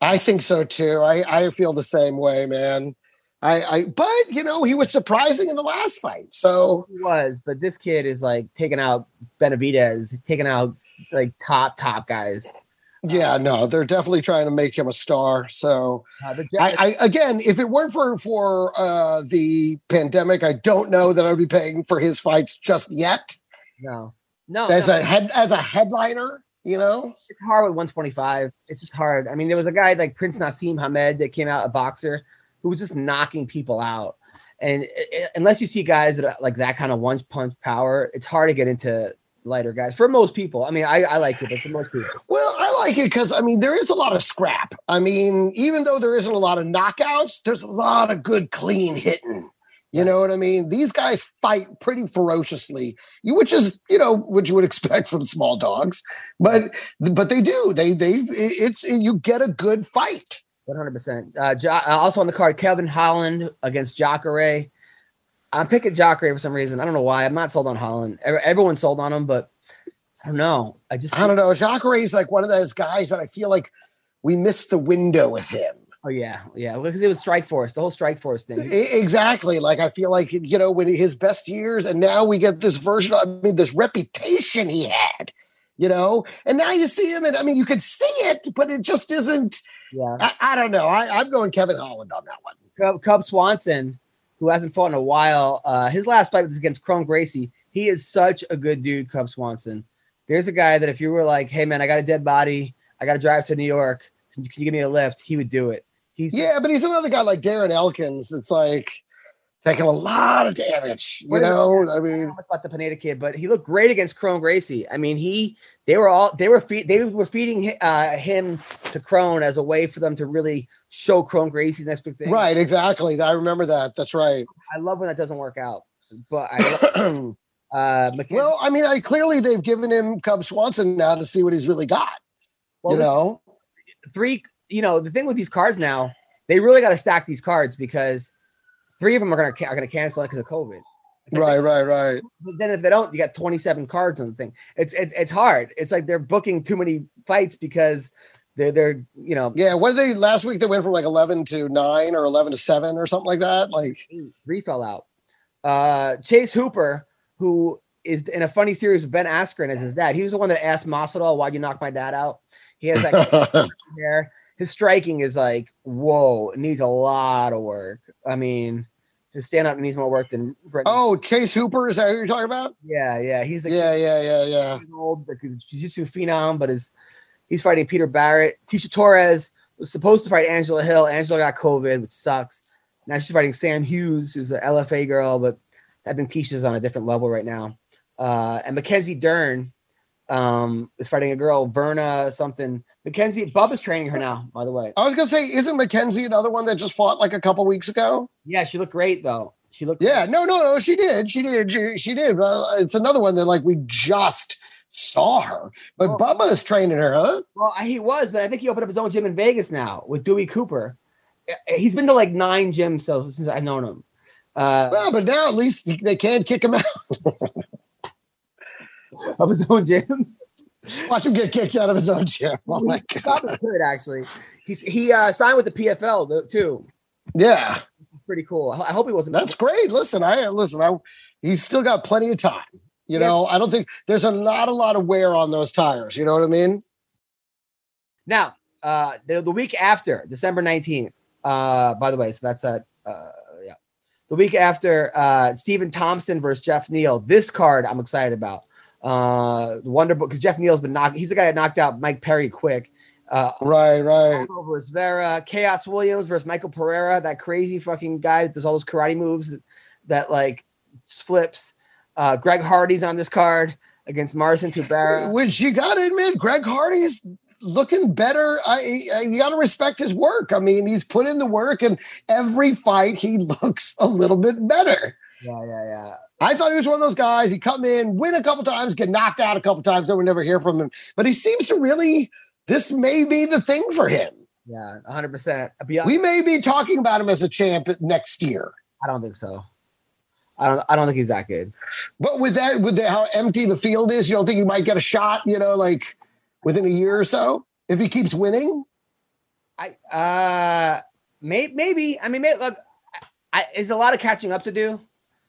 I think so too. I, I feel the same way, man. I, I but you know, he was surprising in the last fight. So He was, but this kid is like taking out Benavidez. He's taking out like top top guys. yeah, no, they're definitely trying to make him a star. So Uh, I, I again, if it weren't for for uh, the pandemic, I don't know that I'd be paying for his fights just yet. no, no, As no. a head as a headliner, you know. it's hard with 125. It's just hard. I mean, there was a guy like Prince Naseem Hamed that came out a boxer who was just knocking people out. And i- i- unless you see guys that are like that kind of one punch power, it's hard to get into lighter guys for most people. I mean, I, I like it, but for most people, Well, I like it because I mean there is a lot of scrap. I mean, even though there isn't a lot of knockouts, there's a lot of good clean hitting. You know what I mean? These guys fight pretty ferociously, which is you know what you would expect from small dogs, but but they do. They they it's you get a good fight. 100%. Uh, uh, also on the card, Kevin Holland against Jacare. I'm picking Jacare for some reason. I don't know why. I'm not sold on Holland. Everyone's sold on him, but I don't know. I just I don't know. Jacare is like one of those guys that I feel like we missed the window with him. Oh yeah, yeah. Because it was Strikeforce, the whole Strikeforce thing. Exactly. Like I feel like you know when his best years, and now we get this version. Of, I mean, this reputation he had, you know, and now you see him, and I mean, you could see it, but it just isn't. Yeah. I, I don't know. I, I'm going Kevin Holland on that one. Cub, Cub Swanson, who hasn't fought in a while, uh, his last fight was against Kron Gracie. He is such a good dude, Cub Swanson. There's a guy that if you were like, "Hey man, I got a dead body, I got to drive to New York. Can you, can you give me a lift?" He would do it. He's Yeah, but he's another guy like Darren Elkins. It's like taking a lot of damage. You know, I I don't mean, know about the Pineda kid, but he looked great against Kron Gracie. I mean, he they were all they were feed, they were feeding uh, him to Kron as a way for them to really show Kron Gracie's next big thing. right? Exactly. I remember that. That's right. I love when that doesn't work out, but I love, uh, well, I mean, I clearly they've given him Cub Swanson now to see what he's really got. well, you know, three. You know, the thing with these cards now, they really got to stack these cards because three of them are gonna are gonna cancel because of COVID. right, right, right. But then if they don't, you got 27 cards on the thing. It's it's it's hard. It's like they're booking too many fights because they're they're you know Yeah, what did they last week? They went from like eleven to nine or eleven to seven or something like that. Like, three fell out. Uh, Chase Hooper, who is in a funny series with Ben Askren as his dad. He was the one that asked Masvidal, "Why'd you knock my dad out?" He has that hair. His striking is like, whoa, it needs a lot of work. I mean, his stand up needs more work than Brett. oh, Chase Hooper, is that who you're talking about? yeah, yeah. He's the Yeah, yeah, yeah, yeah. he's old, like jiu-jitsu phenom, but is he's fighting Peter Barrett. Tisha Torres was supposed to fight Angela Hill. Angela got COVID, which sucks. Now she's fighting Sam Hughes, who's an LFA girl, but I think Tisha's on a different level right now. Uh, and Mackenzie Dern um, is fighting a girl, Verna something. Mackenzie Bub is training her now, by the way. I was gonna say, isn't Mackenzie another one that just fought like a couple weeks ago? Yeah, she looked great though. She looked Yeah, no, no, no, she did, she did, she, she did. Uh, it's another one that like we just saw her, but. Bubba is training her, huh? Well, he was, but I think he opened up his own gym in Vegas now with Dewey Cooper. Uh, He's been to like nine gyms so since I've known him. Uh, Well, but now at least they can't kick him out. of his own gym. Watch him get kicked out of his own chair. Oh my god. Could actually. He's he uh, signed with the PFL too. Yeah, Pretty cool. I hope he wasn't. that's great. Listen, I listen. I he's still got plenty of time. You know, I don't think there's a not a lot of wear on those tires. You know what I mean? now. Uh, the, the week after December nineteenth. Uh, by the way, so that's at uh, yeah, the week after uh, Stephen Thompson versus Jeff Neal. This card I'm excited about. Uh, Wonder because Jeff Neal's been knocked. He's the guy that knocked out Mike Perry quick. Uh, Right, right. Versus Vera, Khaos Williams versus Michael Pereira, that crazy fucking guy that does all those karate moves that, that like flips. Uh, Greg Hardy's on this card against Marcin Tybura. Which you got to admit, Greg Hardy's looking better. I, I you got to respect his work. I mean, he's put in the work, and every fight he looks a little bit better. Yeah, yeah, yeah. I thought he was one of those guys. He come in, win a couple times, get knocked out a couple times, then we never hear from him. But he seems to really. This may be the thing for him. Yeah, 100%. I'll We may be talking about him as a champ next year. I don't think so. I don't I don't think he's that good. But with that, with the, how empty the field is, you don't think he might get a shot? You know, like within a year or so, if he keeps winning. I uh may, maybe. I mean, may, look, I, it's a lot of catching up to do.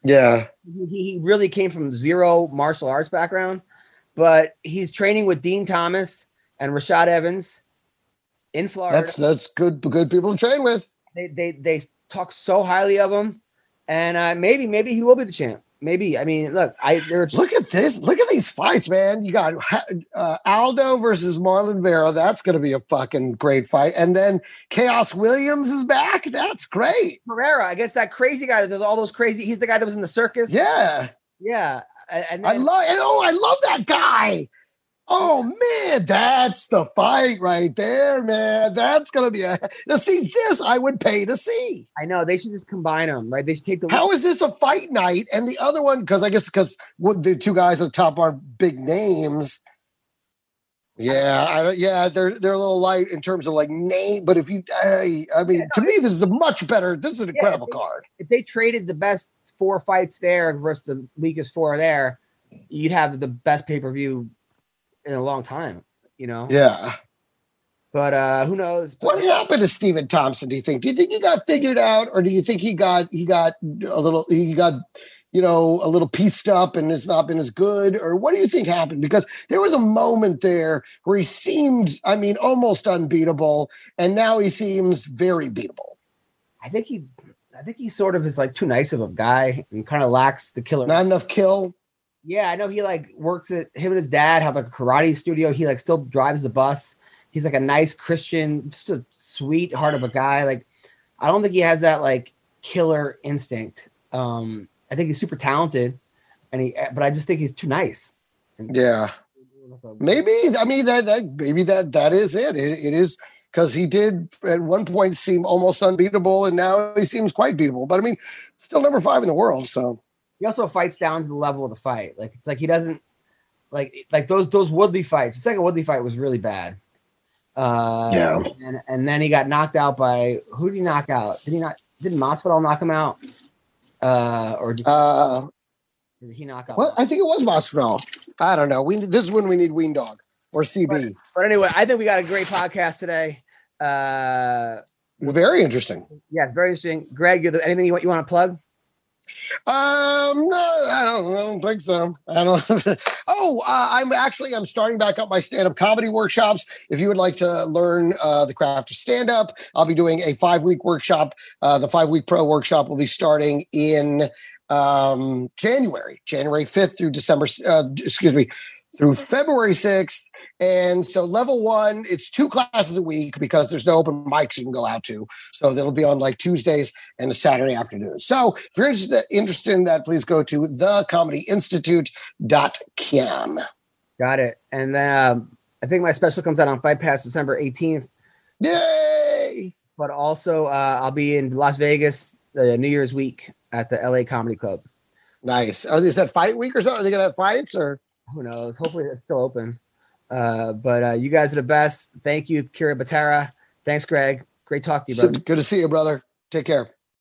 Yeah, he, he really came from zero martial arts background, but he's training with Din Thomas and Rashad Evans in Florida. that's that's good. Good people to train with. they, they they talk so highly of him, and uh, maybe maybe he will be the champ. Maybe I mean, look, I Look at this. Look at these fights, man. You got uh, Aldo versus Marlon Vera. That's going to be a fucking great fight. And then Khaos Williams is back. That's great. Pereira against that crazy guy that does all those crazy. He's the guy that was in the circus. Yeah, yeah. And I love. Oh, I love that guy. Oh man, that's the fight right there, man. That's gonna be a. Now, see this, I would pay to see. I know they should just combine them, right? They should take the How is this a fight night? And the other one, because I guess because the two guys at the top are big names. Yeah, I. Yeah, they're they're a little light in terms of like name, but if you, I, I mean, to me, this is a much better. This is an incredible they- card. if they traded the best four fights there versus the weakest four there, you'd have the best pay per view in a long time. You know. Yeah. But uh who knows? What happened to Stephen Thompson? Do you think? Do you think he got figured out, or do you think he got he got a little he got you know a little pieced up and has not been as good, or what do you think happened? Because there was a moment there where he seemed, I mean, almost unbeatable, and now he seems very beatable. I think he, I think he sort of is like too nice of a guy and kind of lacks the killer. Not enough kill. Yeah, I know he like works at him and his dad have like a karate studio. He like still drives the bus. He's like a nice Christian, just a sweet heart of a guy. Like I don't think he has that like killer instinct. Um, I think he's super talented, and he, but I just think he's too nice. Yeah, maybe. I mean that that maybe that that is it. It, it is because he did at one point seem almost unbeatable, and now he seems quite beatable. But I mean, still number five in the world. So he also fights down to the level of the fight. Like it's like he doesn't like like those those Woodley fights. The second Woodley fight was really bad. Uh, Yeah. and and then he got knocked out by who did he knock out? Did he not? Did Masvidal knock him out? Uh, or did, uh, did he knock out? Well, I think it was Masvidal. I don't know. We this is when we need Ween Dog or CB. But anyway, I think we got a great podcast today. Uh, Very interesting. yeah, very interesting. Greg, you- anything you want you want to plug? Um, no, I don't, I don't think so. I don't. oh, uh, I'm actually I'm starting back up my stand-up comedy workshops. If you would like to learn uh, the craft of stand-up, I'll be doing a five-week workshop. Uh, the five-week pro workshop will be starting in um, January, January 5th through December. Uh, excuse me, through February 6th. And so level one, it's two classes a week because there's no open mics you can go out to. So that'll be on like Tuesdays and a Saturday afternoon. So if you're interested, interested in that, please go to thecomedyinstitute.com. Got it. And um, I think my special comes out on Fight Pass December 18th. Yay! But also, uh, I'll be in Las Vegas uh, New Year's week at the LA Comedy Club. Nice. Oh, is that fight week or so? Are they going to have fights or? Who knows? Hopefully, it's still open. Uh, but uh, you guys are the best. Thank you, Kira Batara. Thanks, Greg. Great talking to you, brother. Good to see you, brother. Take care.